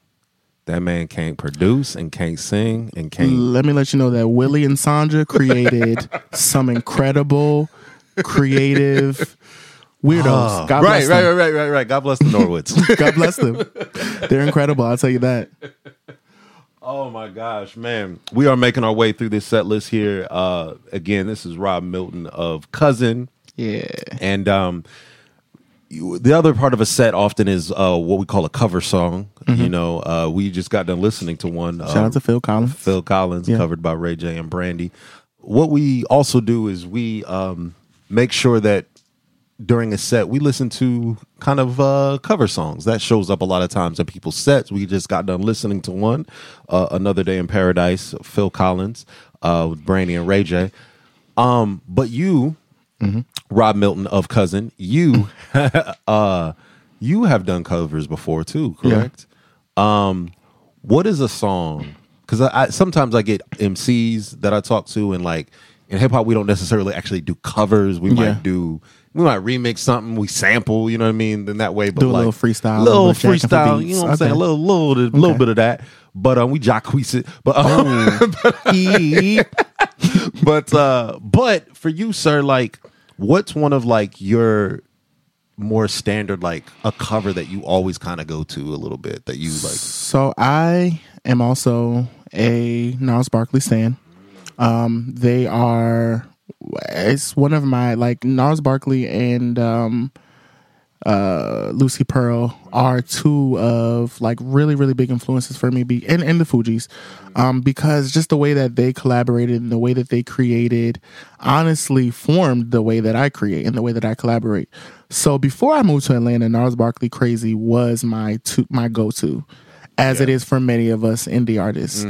that man can't produce and can't sing and can't. let me let you know that Willie and Sandra created some incredible, creative weirdos. God Ah. right, bless right, them. right, right, right, right. God bless the Norwoods. God bless them. They're incredible. I'll tell you that. Oh my gosh, man. We are making our way through this set list here. Uh again, this is Rob Milton of Cousin. Yeah. And um you- the other part of a set often is uh what we call a cover song. You know, uh we just got done listening to one. Mm-hmm. Shout um, out to Phil Collins. Phil Collins, Yeah. covered by Ray J and Brandy. What we also do is we um, make sure that during a set we listen to kind of uh, cover songs. That shows up a lot of times in people's sets. We just got done listening to one, uh, "Another Day in Paradise," Phil Collins uh, with Brandy and Ray J. Um, but you, Rob Milton of Cousin, you, uh, you have done covers before too, Yeah. correct? Um, what is a song? Because I, I sometimes I get MCs that I talk to, and like in hip hop, we don't necessarily actually do covers. We Yeah. might do, we might remix something, we sample, you know what I mean? Then that way, but Do a like little freestyle, a little little freestyle. You know what I'm Okay. saying? A little, little, little Okay. bit of that. But um, we jacquees it. But um, Eep. but uh but for you sir like what's one of like your more standard like a cover that you always kind of go to a little bit that you like So I am also a Gnarls Barkley stan. Um, they are. It's one of my like Gnarls Barkley and um, uh, Lucy Pearl are two of like really really big influences for me. Be and and the Fugees, um, because just the way that they collaborated and the way that they created, honestly formed the way that I create and the way that I collaborate. So before I moved to Atlanta, Gnarls Barkley Crazy was my to my go to, as it is for many of us indie artists.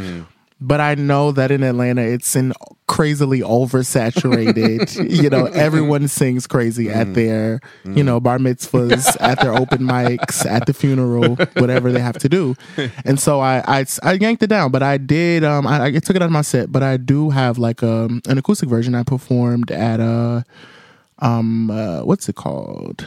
But I know that in Atlanta it's in crazily oversaturated. you know, everyone sings crazy at their, you know, bar mitzvahs, at their open mics, at the funeral, whatever they have to do. And so I I, I yanked it down, but I did um I, I took it out of my set, but I do have like um an acoustic version I performed at a um uh, what's it called?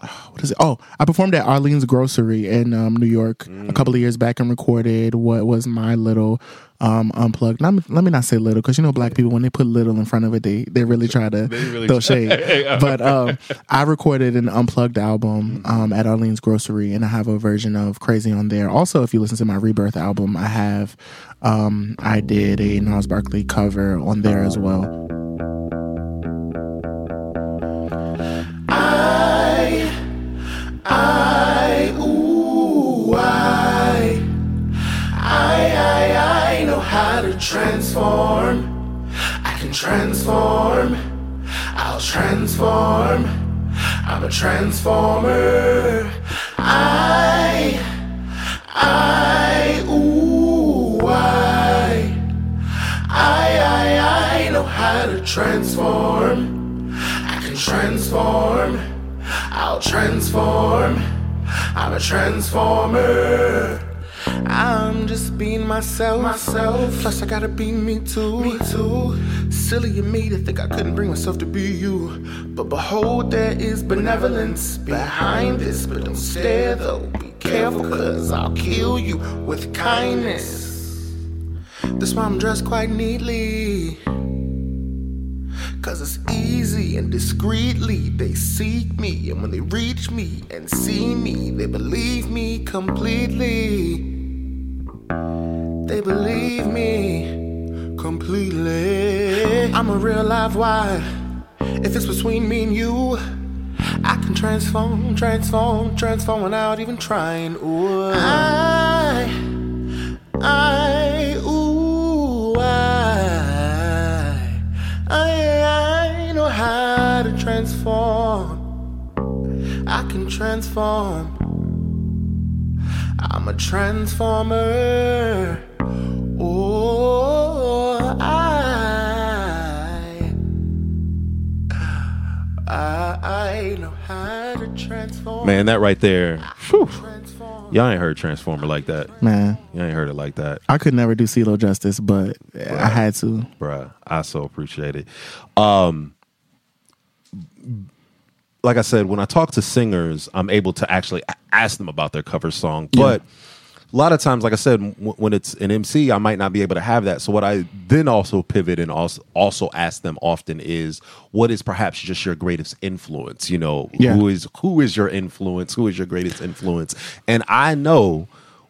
what is it? Oh, I performed at Arlene's Grocery in um, New York a couple of years back and recorded what was my little um, unplugged. Not, let me not say little because you know black people when they put little in front of it, they they really try to really throw shade. but um, I recorded an unplugged album um, at Arlene's Grocery, and I have a version of Crazy on there. Also, if you listen to my Rebirth album, I have um, I did a Gnarls Barkley cover on there as well. I, ooh, I, I, I, I know how to transform. I can transform. I'll transform. I'm a transformer. I, I, ooh, I, I, I, I know how to transform. I can transform. I'll transform. I'm a transformer. I'm just being myself. Myself. Plus, I gotta be me too. Me too. Silly of me to think I couldn't bring myself to be you. But behold, there is benevolence behind this. But don't stare though. Be careful, cause I'll kill you with kindness. That's why I'm dressed quite neatly. Cause it's easy and discreetly they seek me. And when they reach me and see me, they believe me completely. They believe me completely. I'm a real live wire. If it's between me and you, I can transform, transform, transform without even trying. Ooh. I, I, transform. I can transform. I'm a transformer. Oh, I, I, I know how to transform. Man, that right there. Whew. Y'all ain't heard Transformer like that. Man, Y'all ain't heard it like that. I could never do CeeLo justice, but I had to. bruh. I so appreciate it. Um, like I said, when I talk to singers, I'm able to actually ask them about their cover song. But a lot of times, like I said, w- when it's an MC, I might not be able to have that. So what I then also pivot and also also ask them often is, what is perhaps just your greatest influence? You know, Yeah. who is who is your influence? Who is your greatest influence? And I know.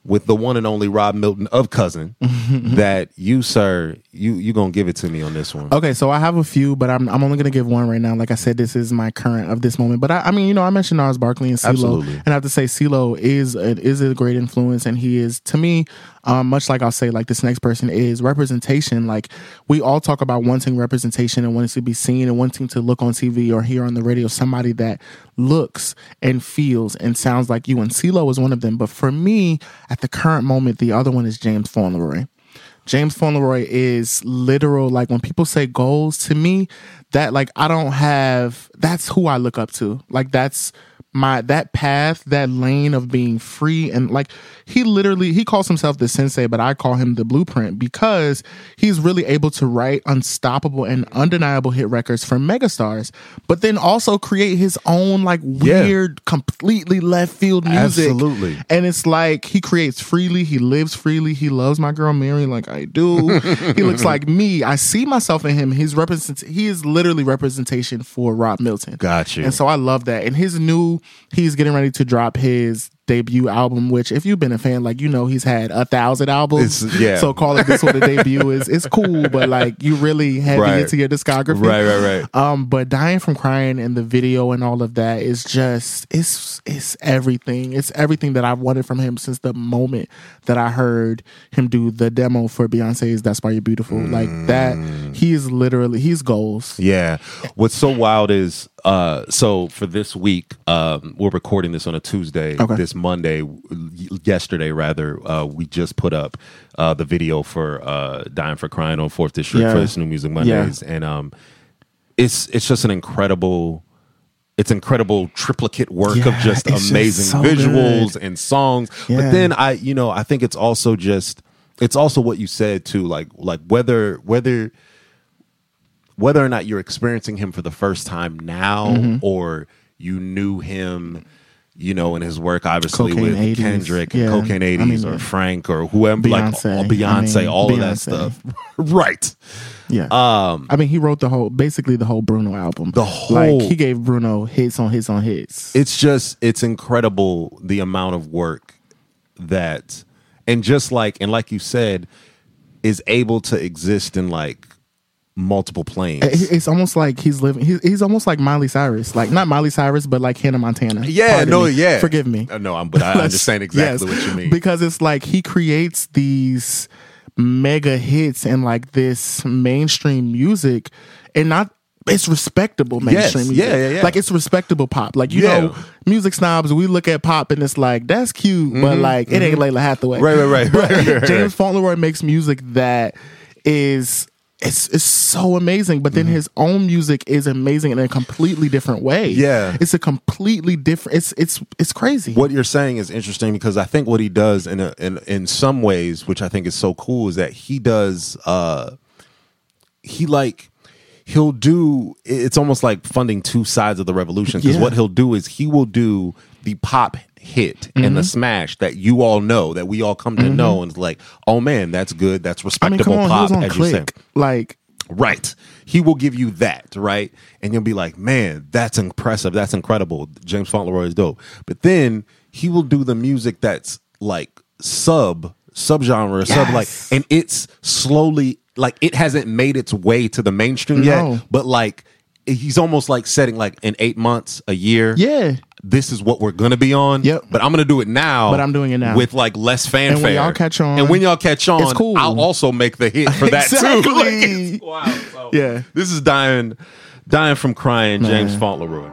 With the one and only Rob Milton of Cousin, that you, sir, you you gonna give it to me on this one. Okay, so I have a few, but I'm I'm only gonna give one right now. Like I said, this is my current of this moment. But I, I mean, you know, I mentioned Gnarls Barkley and CeeLo, Absolutely. and I have to say CeeLo is a, is a great influence, and he is to me, um, much like I'll say, like this next person is representation. Like we all talk about wanting representation and wanting to be seen and wanting to look on TV or hear on the radio somebody that looks and feels and sounds like you. And CeeLo is one of them. But for me, at the current moment, the other one is James Fauntleroy. James Fauntleroy is literal. Like when people say goals to me, that like I don't have. That's who I look up to. Like that's my that path, that lane of being free and like he literally he calls himself the sensei, but I call him the blueprint because he's really able to write unstoppable and undeniable hit records for megastars, but then also create his own like Yeah. weird, completely left field music. Absolutely. And it's like he creates freely, he lives freely, he loves my girl Mary like I do. he looks like me. I see myself in him. He's represent he is literally representation for Rob Milton. Got you. And so I love that. And his new he's getting ready to drop his debut album, which if you've been a fan, like you know he's had a thousand albums. It's- yeah. So calling this one a debut is it's cool, but like you really heavy Right. into your discography. Right, right, right. Um, but dying from crying and the video and all of that is just it's it's everything. It's everything that I've wanted from him since the moment that I heard him do the demo for Beyonce's "That's Why You're Beautiful." Like that, he is literally he's goals. Yeah. What's so wild is uh so for this week, um we're recording this on a Tuesday Okay. this Monday, yesterday rather, uh, we just put up uh, the video for uh, "Dying for Crying" on Forth District Yeah. for this New Music Mondays, and um, it's it's just an incredible. It's incredible triplicate work of just it's just amazing so visuals good. and songs. But then I, you know, I think it's also just it's also what you said too, like like whether whether whether or not you're experiencing him for the first time now Mhm. or you knew him you know in his work obviously Cocaine with 80s. Kendrick Yeah. Cocaine 80s I mean, or Frank or whoever Beyonce. like all- Beyonce I mean, all of that stuff right Yeah. um I mean, he wrote the whole, basically the whole Bruno album. The whole- like he gave Bruno hits on hits on hits. it's just it's incredible the amount of work that and just like and like you said is able to exist in like multiple planes It's almost like he's living. He's, he's almost like Miley Cyrus, like not Miley Cyrus, but like Hannah Montana. Yeah, Pardon no, me. yeah. Forgive me. Uh, no, I'm, but I understand exactly yes, what you mean. because it's like he creates these mega hits and like this mainstream music, and not. It's respectable mainstream Yes, music. yeah, yeah, yeah. Like it's respectable pop. Like you Yeah. know, music snobs, we look at pop and it's like that's cute, but Mhm, like it ain't mhm. Lalah Hathaway. Right, right, right, But right, right, James Fauntleroy makes music that is it's it's so amazing, but then Mm-hmm. his own music is amazing in a completely different way. Yeah. it's a completely different. It's it's it's crazy. what you're saying is interesting because I think what he does in a, in in some ways, which I think is so cool, is that he does uh he like he'll do it's almost like funding two sides of the revolution because Yeah. what he'll do is he will do the pop hit and the smash that you all know that we all come to Mhm. know and it's like oh man that's good that's I mean, respectable on, pop he was on as you say Click. Like Right. He will give you that, right? And you'll be like, man, that's impressive. That's incredible. James Fauntleroy is dope. But then he will do the music that's like sub, subgenre, sub like, and it's slowly, like, it hasn't made its way to the mainstream No. yet, but like, he's almost like setting like in eight months, a year. Yeah. This is what we're gonna be on. Yep. But I'm gonna do it now. But I'm doing it now. with like less fanfare. And when y'all catch on, and when y'all catch on, it's cool. I'll also make the hit for that too. Like, it's- wow. So, Yeah. This is dying, dying from crying. James Man. Fauntleroy.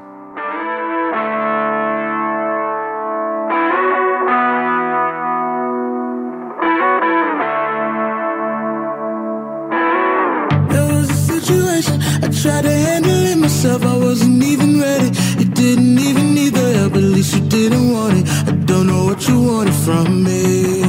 There was a situation I tried to handle it myself. I wasn't even ready. You didn't even need the help. At least you didn't want it. I don't know what you wanted from me.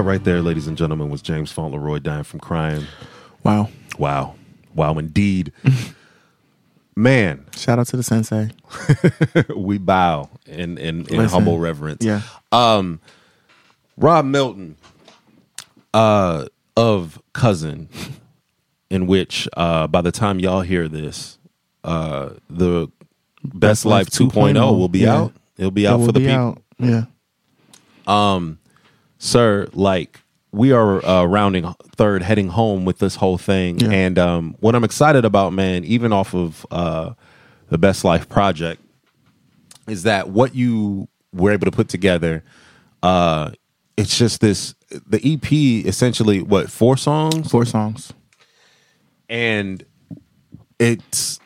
That right there, ladies and gentlemen, was James Fauntleroy dying from crying. Wow. Wow. Wow, indeed. Man, shout out to the sensei. we bow in in, in humble reverence. yeah. Um, Rob Milton, uh, of Cousin, in which uh, by the time y'all hear this, uh, the Best, Life 2.0 will be Yeah. out. It'll be out will for the people. out. Yeah. Um, sir, like we are uh, rounding third, heading home with this whole thing, Yeah. and um, what I'm excited about, man, even off of uh, the Best Life project, is that what you were able to put together. Uh, it's just this. The EP essentially, what four songs? Four songs. and it's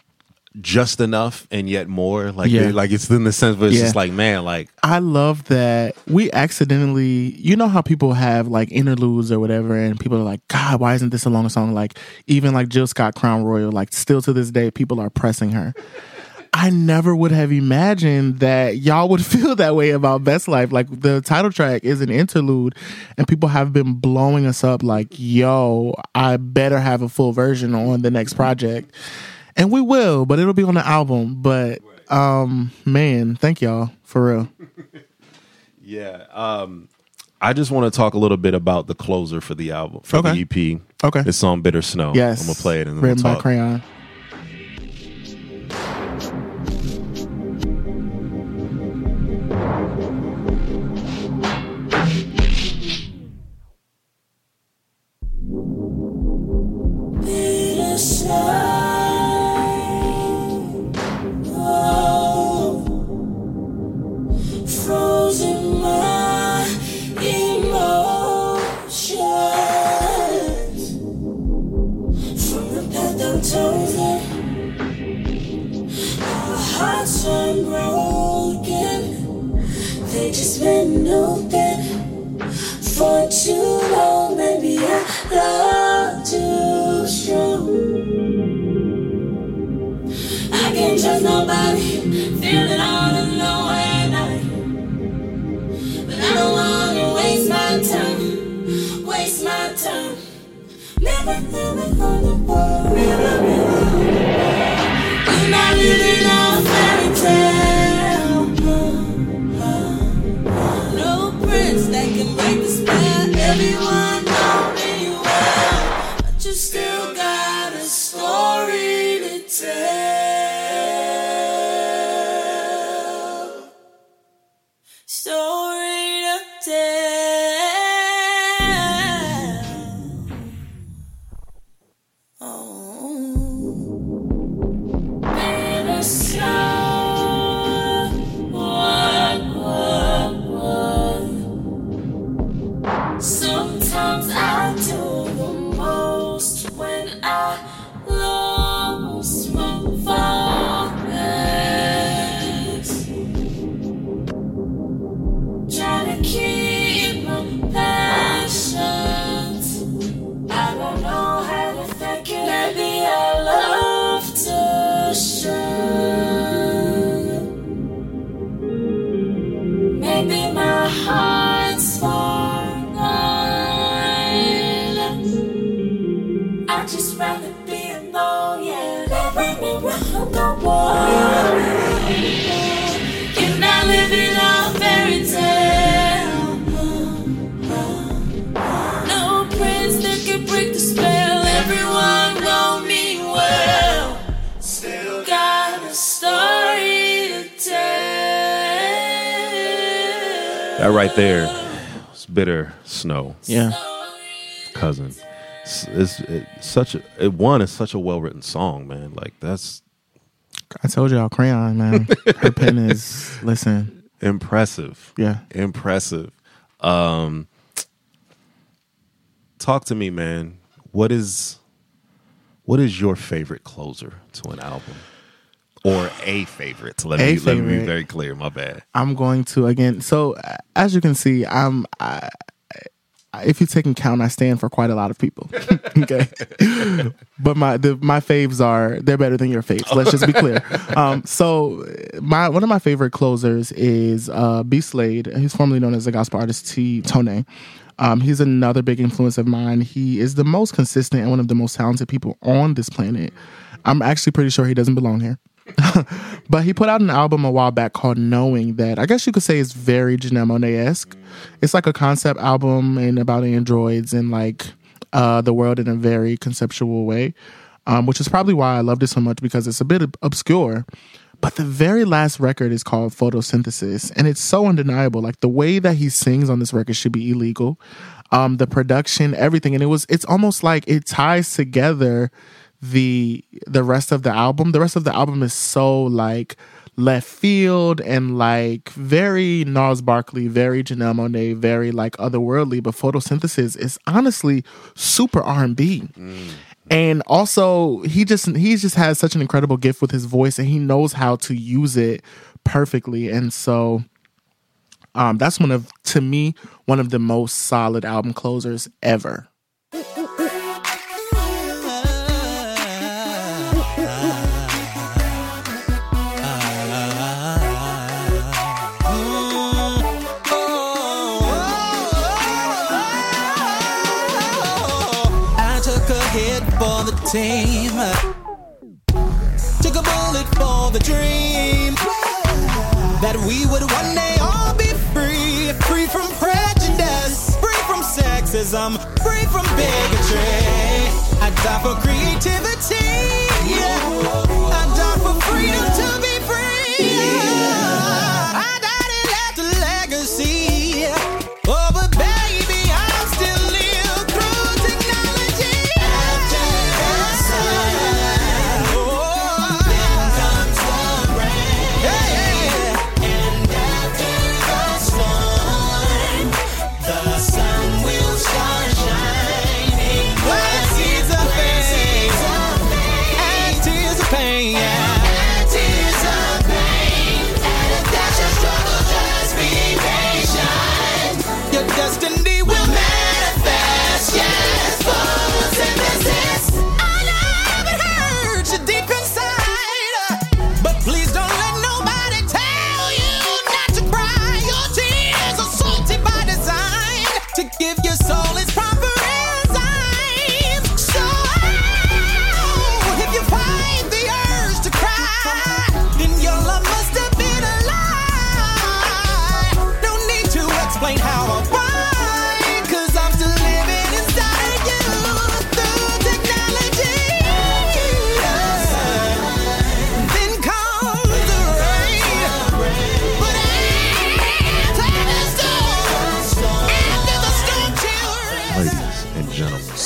just enough and yet more. Like, Yeah. like it's in the sense, but it's Yeah. just like, man, like I love that we accidentally, you know how people have like interludes or whatever, and people are like, God, why isn't this a long song? Like, even like Jill Scott Crown Royal, like, still to this day, people are pressing her. I never would have imagined that y'all would feel that way about Best Life. Like, the title track is an interlude, and people have been blowing us up, like, yo, I better have a full version on the next project. And we will, but it'll be on the album. But, um, man, thank y'all for real. Yeah. Um I just want to talk a little bit about the closer for the album for Okay. the EP. Okay. This song "Bitter Snow." Yes. I'm gonna play it and then written we'll by. Crayon. Yeah. cousin. It's, it's, it's such a it one is such a well written song, man. Like that's I told y'all, Crayon, man. Her pen is listen. impressive. Yeah. impressive. Um, talk to me, man. What is what is your favorite closer to an album, or a favorite? Let me let me be very clear. My bad. I'm going to again. So as you can see, I'm. I- if you take account, I stand for quite a lot of people. okay, but my the, my faves are they're better than your faves. Let's just be clear. Um, so my one of my favorite closers is uh, B Slade. He's formerly known as the gospel artist T Tone. Um, he's another big influence of mine. He is the most consistent and one of the most talented people on this planet. I'm actually pretty sure he doesn't belong here. but he put out an album a while back called Knowing that I guess you could say it's very Janelle Monae esque. It's like a concept album and about androids and like uh, the world in a very conceptual way, um, which is probably why I loved it so much because it's a bit obscure. But the very last record is called Photosynthesis, and it's so undeniable. Like the way that he sings on this record should be illegal. Um, the production, everything, and it was. It's almost like it ties together the the rest of the album. The rest of the album is so like left field and like very Gnarls Barkley, very Janelle Monae, very like otherworldly. But photosynthesis is honestly super R and B. And also, he just he just has such an incredible gift with his voice, and he knows how to use it perfectly. And so, um, that's one of to me one of the most solid album closers ever. Team. Took a bullet for the dream. That we would one day all be free, free from prejudice. racism, free from bigotry. I die for creativity. Yeah. I die for freedom to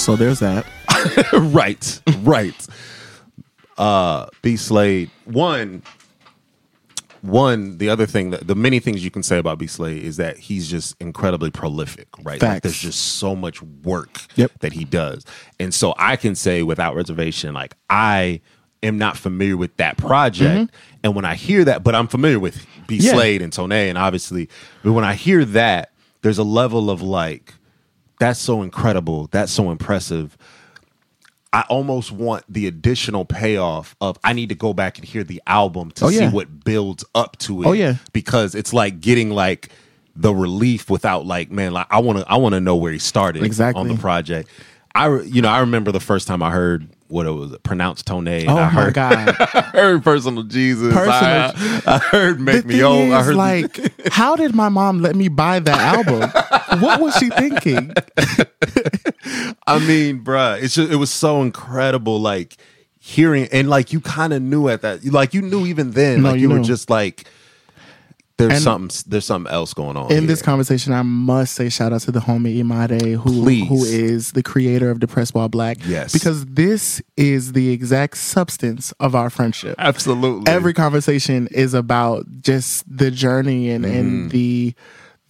So there's that. right, right. Uh, B Slade. One, one. The other thing, that, the many things you can say about B Slade is that he's just incredibly prolific. Right, like Facts. there's just so much work Yep. that he does, and so I can say without reservation, like I am not familiar with that project, and when I hear that, but I'm familiar with B Mm-hmm. Yeah. Slade and Tone, and obviously, but when I hear that, there's a level of like that's so incredible, that's so impressive. I almost want the additional payoff of I need to go back and hear the album to Oh, see what builds up to it. Oh, yeah. because it's like getting like the relief without like man, like I want to I want to know where he started Exactly. on the project. I you know I remember the first time I heard what it was pronounced Tone. and Oh I my heard, God. I heard personal Jesus. Personal- I, I heard make the me old. I heard like, how did my mom let me buy that album? What was she thinking? I mean, bruh, it's just, it was so incredible, like hearing and like you kind of knew at that, like you knew even then, No, like you you, were just like, there's And- something, there's something else going on In this conversation, I must say shout out to the homie Imade, who Please. who is the creator of Depressed While Black. Yes. because this is the exact substance of our friendship. Absolutely, Every conversation is about just the journey and Mm-hmm. and the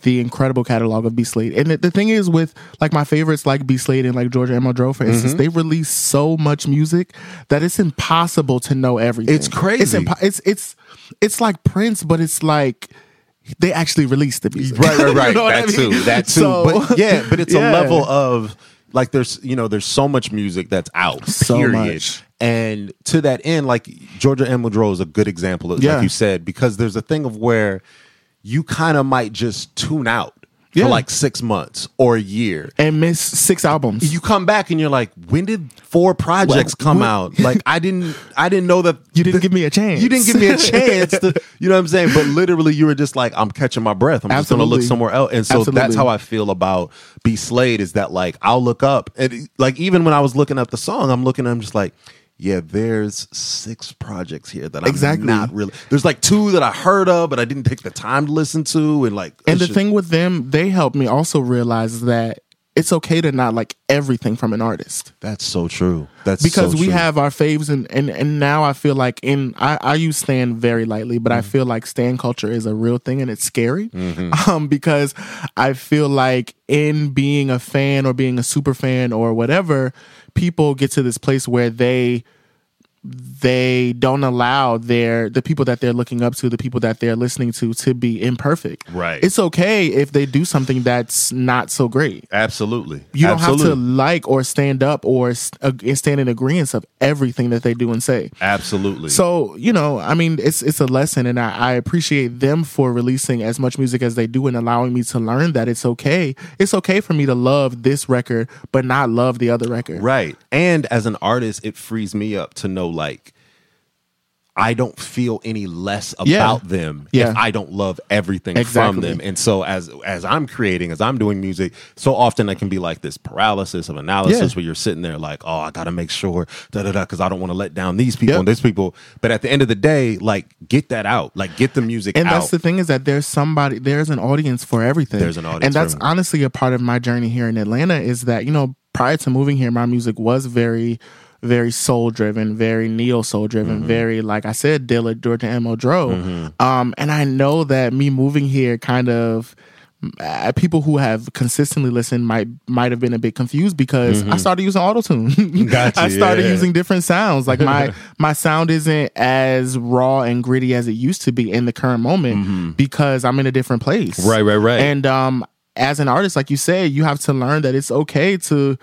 the incredible catalog of B Slade. And the, the thing is with like my favorites like B Slade and like Georgia Anne for instance, Mm-hmm. they release so much music that it's impossible to know everything. It's crazy. It's impo- it's it's it's like Prince, but it's like they actually released the music. right, right, right. You know what I that mean? too, that too. So- but yeah, but it's Yeah. a level of like there's you know there's so much music that's out. So period. much. And to that end, like Georgia Anne Muldrow is a good example, of, Yeah. like you said, because there's a thing of where you kind of might just tune out Yeah. for like six months or a year. and miss six albums. You come back and you're like, when did four projects Well, come what- out? Like I didn't, I didn't know that You didn't give me a chance. you didn't give me a chance to, you know what I'm saying? But literally, you were just like, I'm catching my breath. I'm just gonna look somewhere else. And so Absolutely. that's how I feel about B Slade is that like I'll look up and like even when I was looking up the song, I'm looking, at I'm just like, yeah, there's six projects here that I'm Exactly. not really. There's like two that I heard of, but I didn't take the time to listen to, and like, And the thing with them, they helped me also realize that it's okay to not like everything from an artist. that's so true. That's Because so we true. have our faves and, and and now I feel like in I, I use Stan very lightly, but I Mm-hmm. feel like Stan culture is a real thing and it's scary. Mm-hmm. Um because I feel like in being a fan or being a super fan or whatever, people get to this place where they they don't allow their the people that they're looking up to, the people that they're listening to, to be imperfect. Right. It's okay if they do something that's not so great. absolutely. You don't have to like or stand up or st- uh, stand in agreement of everything that they do and say. Absolutely. So you know, I mean, it's it's a lesson, and I, I appreciate them for releasing as much music as they do and allowing me to learn that it's okay. It's okay for me to love this record, but not love the other record. Right. And as an artist, it frees me up to know like I don't feel any less about Yeah. them Yeah. if I don't love everything from them. And so as as I'm creating, as I'm doing music, so often I can be like this paralysis of analysis Yeah. where you're sitting there like, oh, I gotta make sure da da da because I don't want to let down these people Yep. and these people. But at the end of the day, like get that out, like get the music and out. that's the thing is that there's somebody there's an audience for everything There's an audience and that's honestly a part of my journey here in atlanta is that you know prior to moving here my music was very very soul driven very neo soul driven Mm-hmm. very like i said dilla georgia muldrow um and i know that me moving here kind of uh, people who have consistently listened might might have been a bit confused because I started using autotune. Mm-hmm. Gotcha, I started yeah. using different sounds. Like my my sound isn't as raw and gritty as it used to be in the current moment because I'm in a different place. Mm-hmm. Right, right, right. And um as an artist, like you said, you have to learn that it's okay to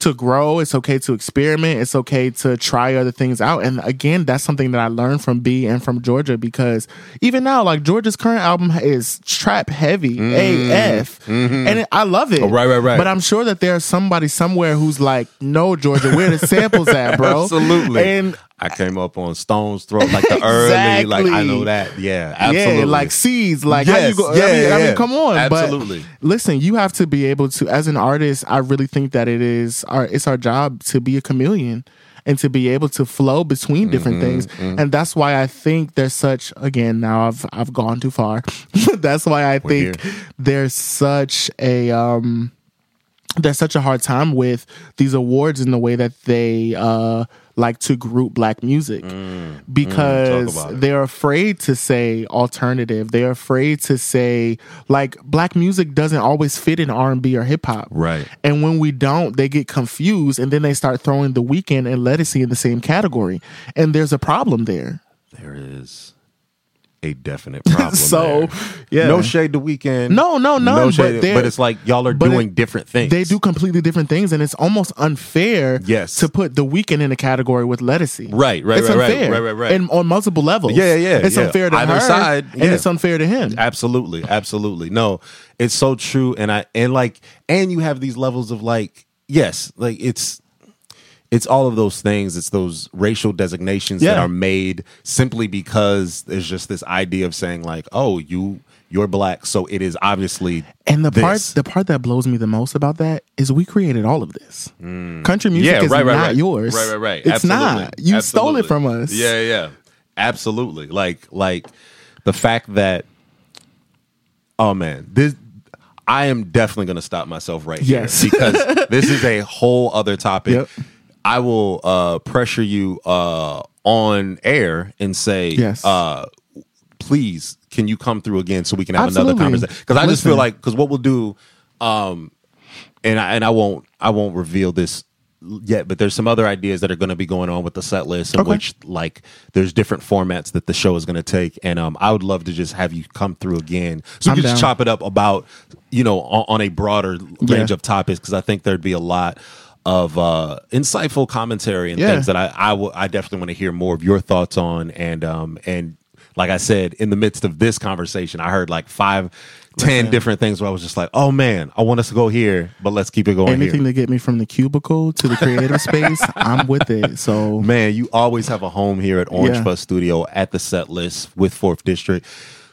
to grow. It's okay to experiment. It's okay to try other things out. And again, that's something that I learned from B and from Georgia because even now, like Georgia's current album is trap heavy AF, and it, I love it. Mm-hmm. Oh, right, right, right. But I'm sure that there's somebody somewhere who's like, "No, Georgia, where the samples at, bro?" Absolutely. And I came up on Stones Throw like the early, like I know that. Yeah, absolutely. Yeah, like seeds. Like how you go? yeah, I, mean, I mean, come on. Absolutely. But listen, you have to be able to, as an artist, I really think that it is our it's our job to be a chameleon and to be able to flow between different Mm-hmm, things. And that's why I think there's such again, now I've I've gone too far. that's why I think here. there's such a um there's such a hard time with these awards in the way that they uh like to group black music because Mm, they're afraid to say alternative. They're afraid to say like black music doesn't always fit in r&b or hip-hop Right. and when we don't they get confused and then they start throwing the Weeknd and Ledisi in the same category. And there's a problem there. There is a definite problem. So, there. yeah. no shade to Weeknd. No, no, none, No but shade, they're- but it's like y'all are doing it- different things. They do completely different things, and it's almost unfair. Yes. to put the Weeknd in a category with Ledisi. Right, right, it's right, right, unfair. right, right, right. right, and on multiple levels. Yeah, yeah, It's yeah. unfair to Either her, side, and yeah. it's unfair to him. Absolutely, absolutely. No, it's so true, and I and like, and you have these levels of like, yes, like it's it's all of those things. It's those racial designations that are made simply because there's just this idea of saying like, oh, you you're black, so it is obviously And the part the part that blows me the most about that is we created all of this. Country music Mm. yeah, is right, right, not right. yours. Right, right, right. It's Absolutely. not. You stole it from us. Yeah, yeah. Absolutely. Like like the fact that oh man, this I am definitely going to stop myself right Yes. here because this is a whole other topic. Yep. I will uh pressure you uh on air and say Yes. uh please can you come through again so we can have another conversation because I just feel like because what we'll do um and I, and I won't I won't reveal this yet, but there's some other ideas that are going to be going on with the set list, in Okay. which like there's different formats that the show is going to take, and um, I would love to just have you come through again, so we can just chop it up about you know on, on a broader range Yeah. of topics because I think there'd be a lot of uh insightful commentary and Yeah. things that I I definitely want to hear more of your thoughts on and um and like I said in the midst of this conversation I heard like five ten different things where I was just like oh man I want us to go here but let's keep it going Anything here to get me from the cubicle to the creative space, I'm with it. So man you always have a home here at Orange Yeah. Fuzz Studio at the set list with Forth District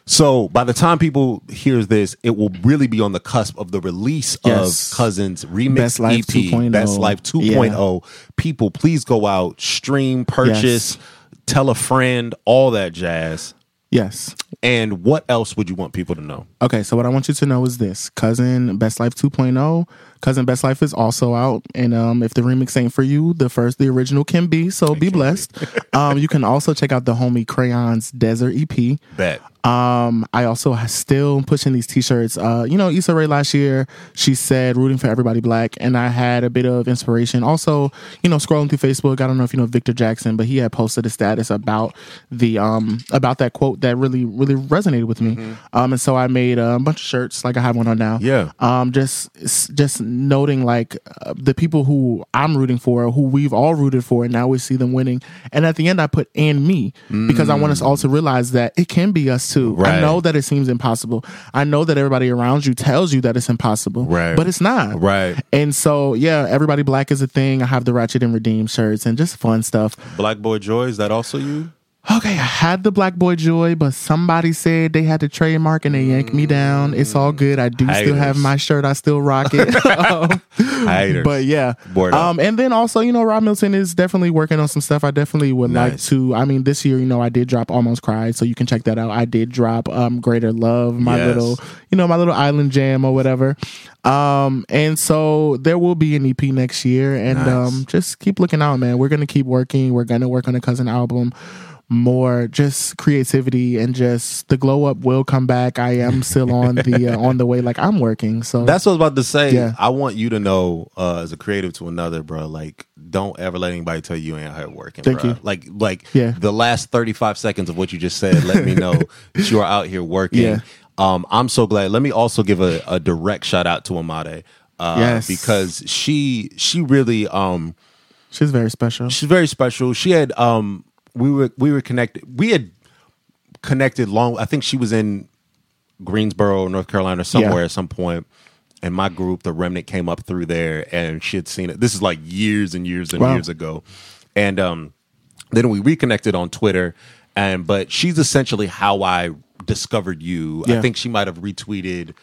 so by the time people hears this, it will really be on the cusp of the release Yes. of Cousins remix Best Life EP, 2.0. Best Life 2.0. People, please go out, stream, purchase, tell a friend, all that jazz. yes. And what else would you want people to know? Okay, so what I want you to know is this: Cousin Best Life 2.0, Cousin Best Life is also out, and um, if the remix ain't for you, the first, the original can be. So be blessed. um, you can also check out the homie Crayons Desert EP. Bet. Um, I also still pushing these t-shirts. Uh, you know, Issa Rae last year, she said rooting for everybody black, and I had a bit of inspiration. Also, you know, scrolling through Facebook, I don't know if you know Victor Jackson, but he had posted a status about the um about that quote that really really resonated with me. Um, and so I made a bunch of shirts, like I have one on now. Yeah. Um, just just noting like uh, the people who I'm rooting for, who we've all rooted for, and now we see them winning. And at the end, I put and me because I want us all to realize that it can be us too. I know that it seems impossible. I know that everybody around you tells you that it's impossible, Right. But it's not, Right. And so, yeah, everybody black is a thing. I have the Ratchet and Redeem shirts and just fun stuff. Black Boy Joy, is that also you? Okay, I had the Black Boy Joy, but somebody said they had to trademark and they yanked me down. It's all good. I do still have my shirt. I still rock it. Um, Haters. but yeah. Bored. Um, and then also, you know, Rob Milton is definitely working on some stuff. I definitely would like to. I mean, this year, you know, I did drop Almost Cried, so you can check that out. I did drop um Greater Love, my Yes. little, you know, my little island jam or whatever. Um, and so there will be an EP next year, and Nice. um, just keep looking out, man. We're gonna keep working. We're gonna work on a cousin album. More just creativity and just the glow up will come back. I am still on the uh, on the way. Like I'm working. So That's what I was about to say. Yeah. I want you to know, uh, as a creative to another, bro. Like, don't ever let anybody tell you you ain't out here working. Thank bro. you. Like, like Yeah. the last thirty five seconds of what you just said. let me know that you are out here working. Yeah. Um, I'm so glad. Let me also give a, a direct shout out to Imade. Uh, Yes. because she she really um she's very special. she's very special. She had um we were we were connected. We had connected long. I think she was in Greensboro, North Carolina, somewhere Yeah. at some point. And my group, the Remnant, came up through there, and she had seen it. This is like years and years and Wow. years ago. And um, then we reconnected on Twitter. And but she's essentially how I discovered you. I think she might have retweeted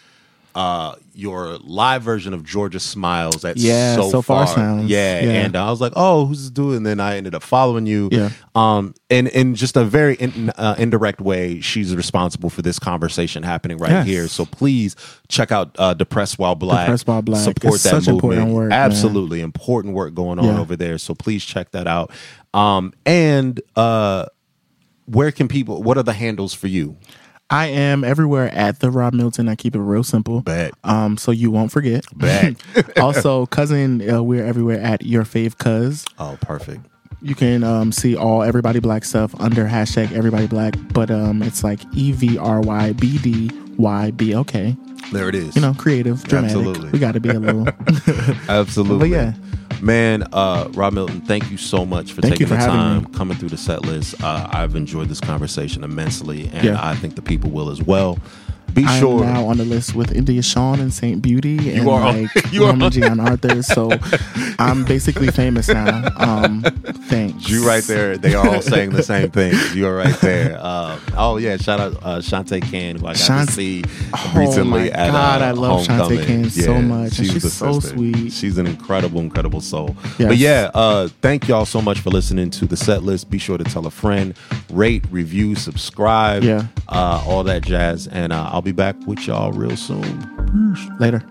uh your live version of Georgia Smiles at Yeah, so, Sofar far. Yeah, Yeah. and I was like, "Oh, who's this dude?" And then I ended up following you. Yeah. Um, and in just a very in, uh, indirect way, she's responsible for this conversation happening right Yes. here. So please check out uh, Depressed While Black. Depressed While Black. Support It's that movement. important work, man. Absolutely important work going on Yeah. over there. So please check that out. Um, and uh, where can people? What are the handles for you? I am everywhere at the Rob Milton. I keep it real simple. Bet. Um, so you won't forget. Bet. also, cousin, uh, we're everywhere at your fave cuz. Oh, perfect. You can um, see all everybody black stuff under hashtag everybody black, but um, it's like E V R Y B D Y B L K. There it is. You know, creative, dramatic. Absolutely. We got to be a little. Absolutely. But yeah. Man, uh, Rob Milton, thank you so much for Thank taking for the time coming through the set list. Uh, I've enjoyed this conversation immensely, and Yeah. I think the people will as well. Be I'm sure. now on the list with India Shawn and Saint Beauty and are like you are Roman on- GianArthur. So I'm basically famous now. Um, thanks. you right there. They are all saying the same thing. You are right there. Uh, oh yeah, shout out uh, Shantae Can, who I got Shant- to see Oh, recently my at God, uh, I love Shantae Homecoming. Can so much, and she's so sister. sweet. She's an incredible, incredible soul. Yes. But yeah, uh, thank y'all so much for listening to the set list. Be sure to tell a friend, rate, review, subscribe, Yeah. uh, all that jazz, and uh, I'll be back with y'all real soon. Later.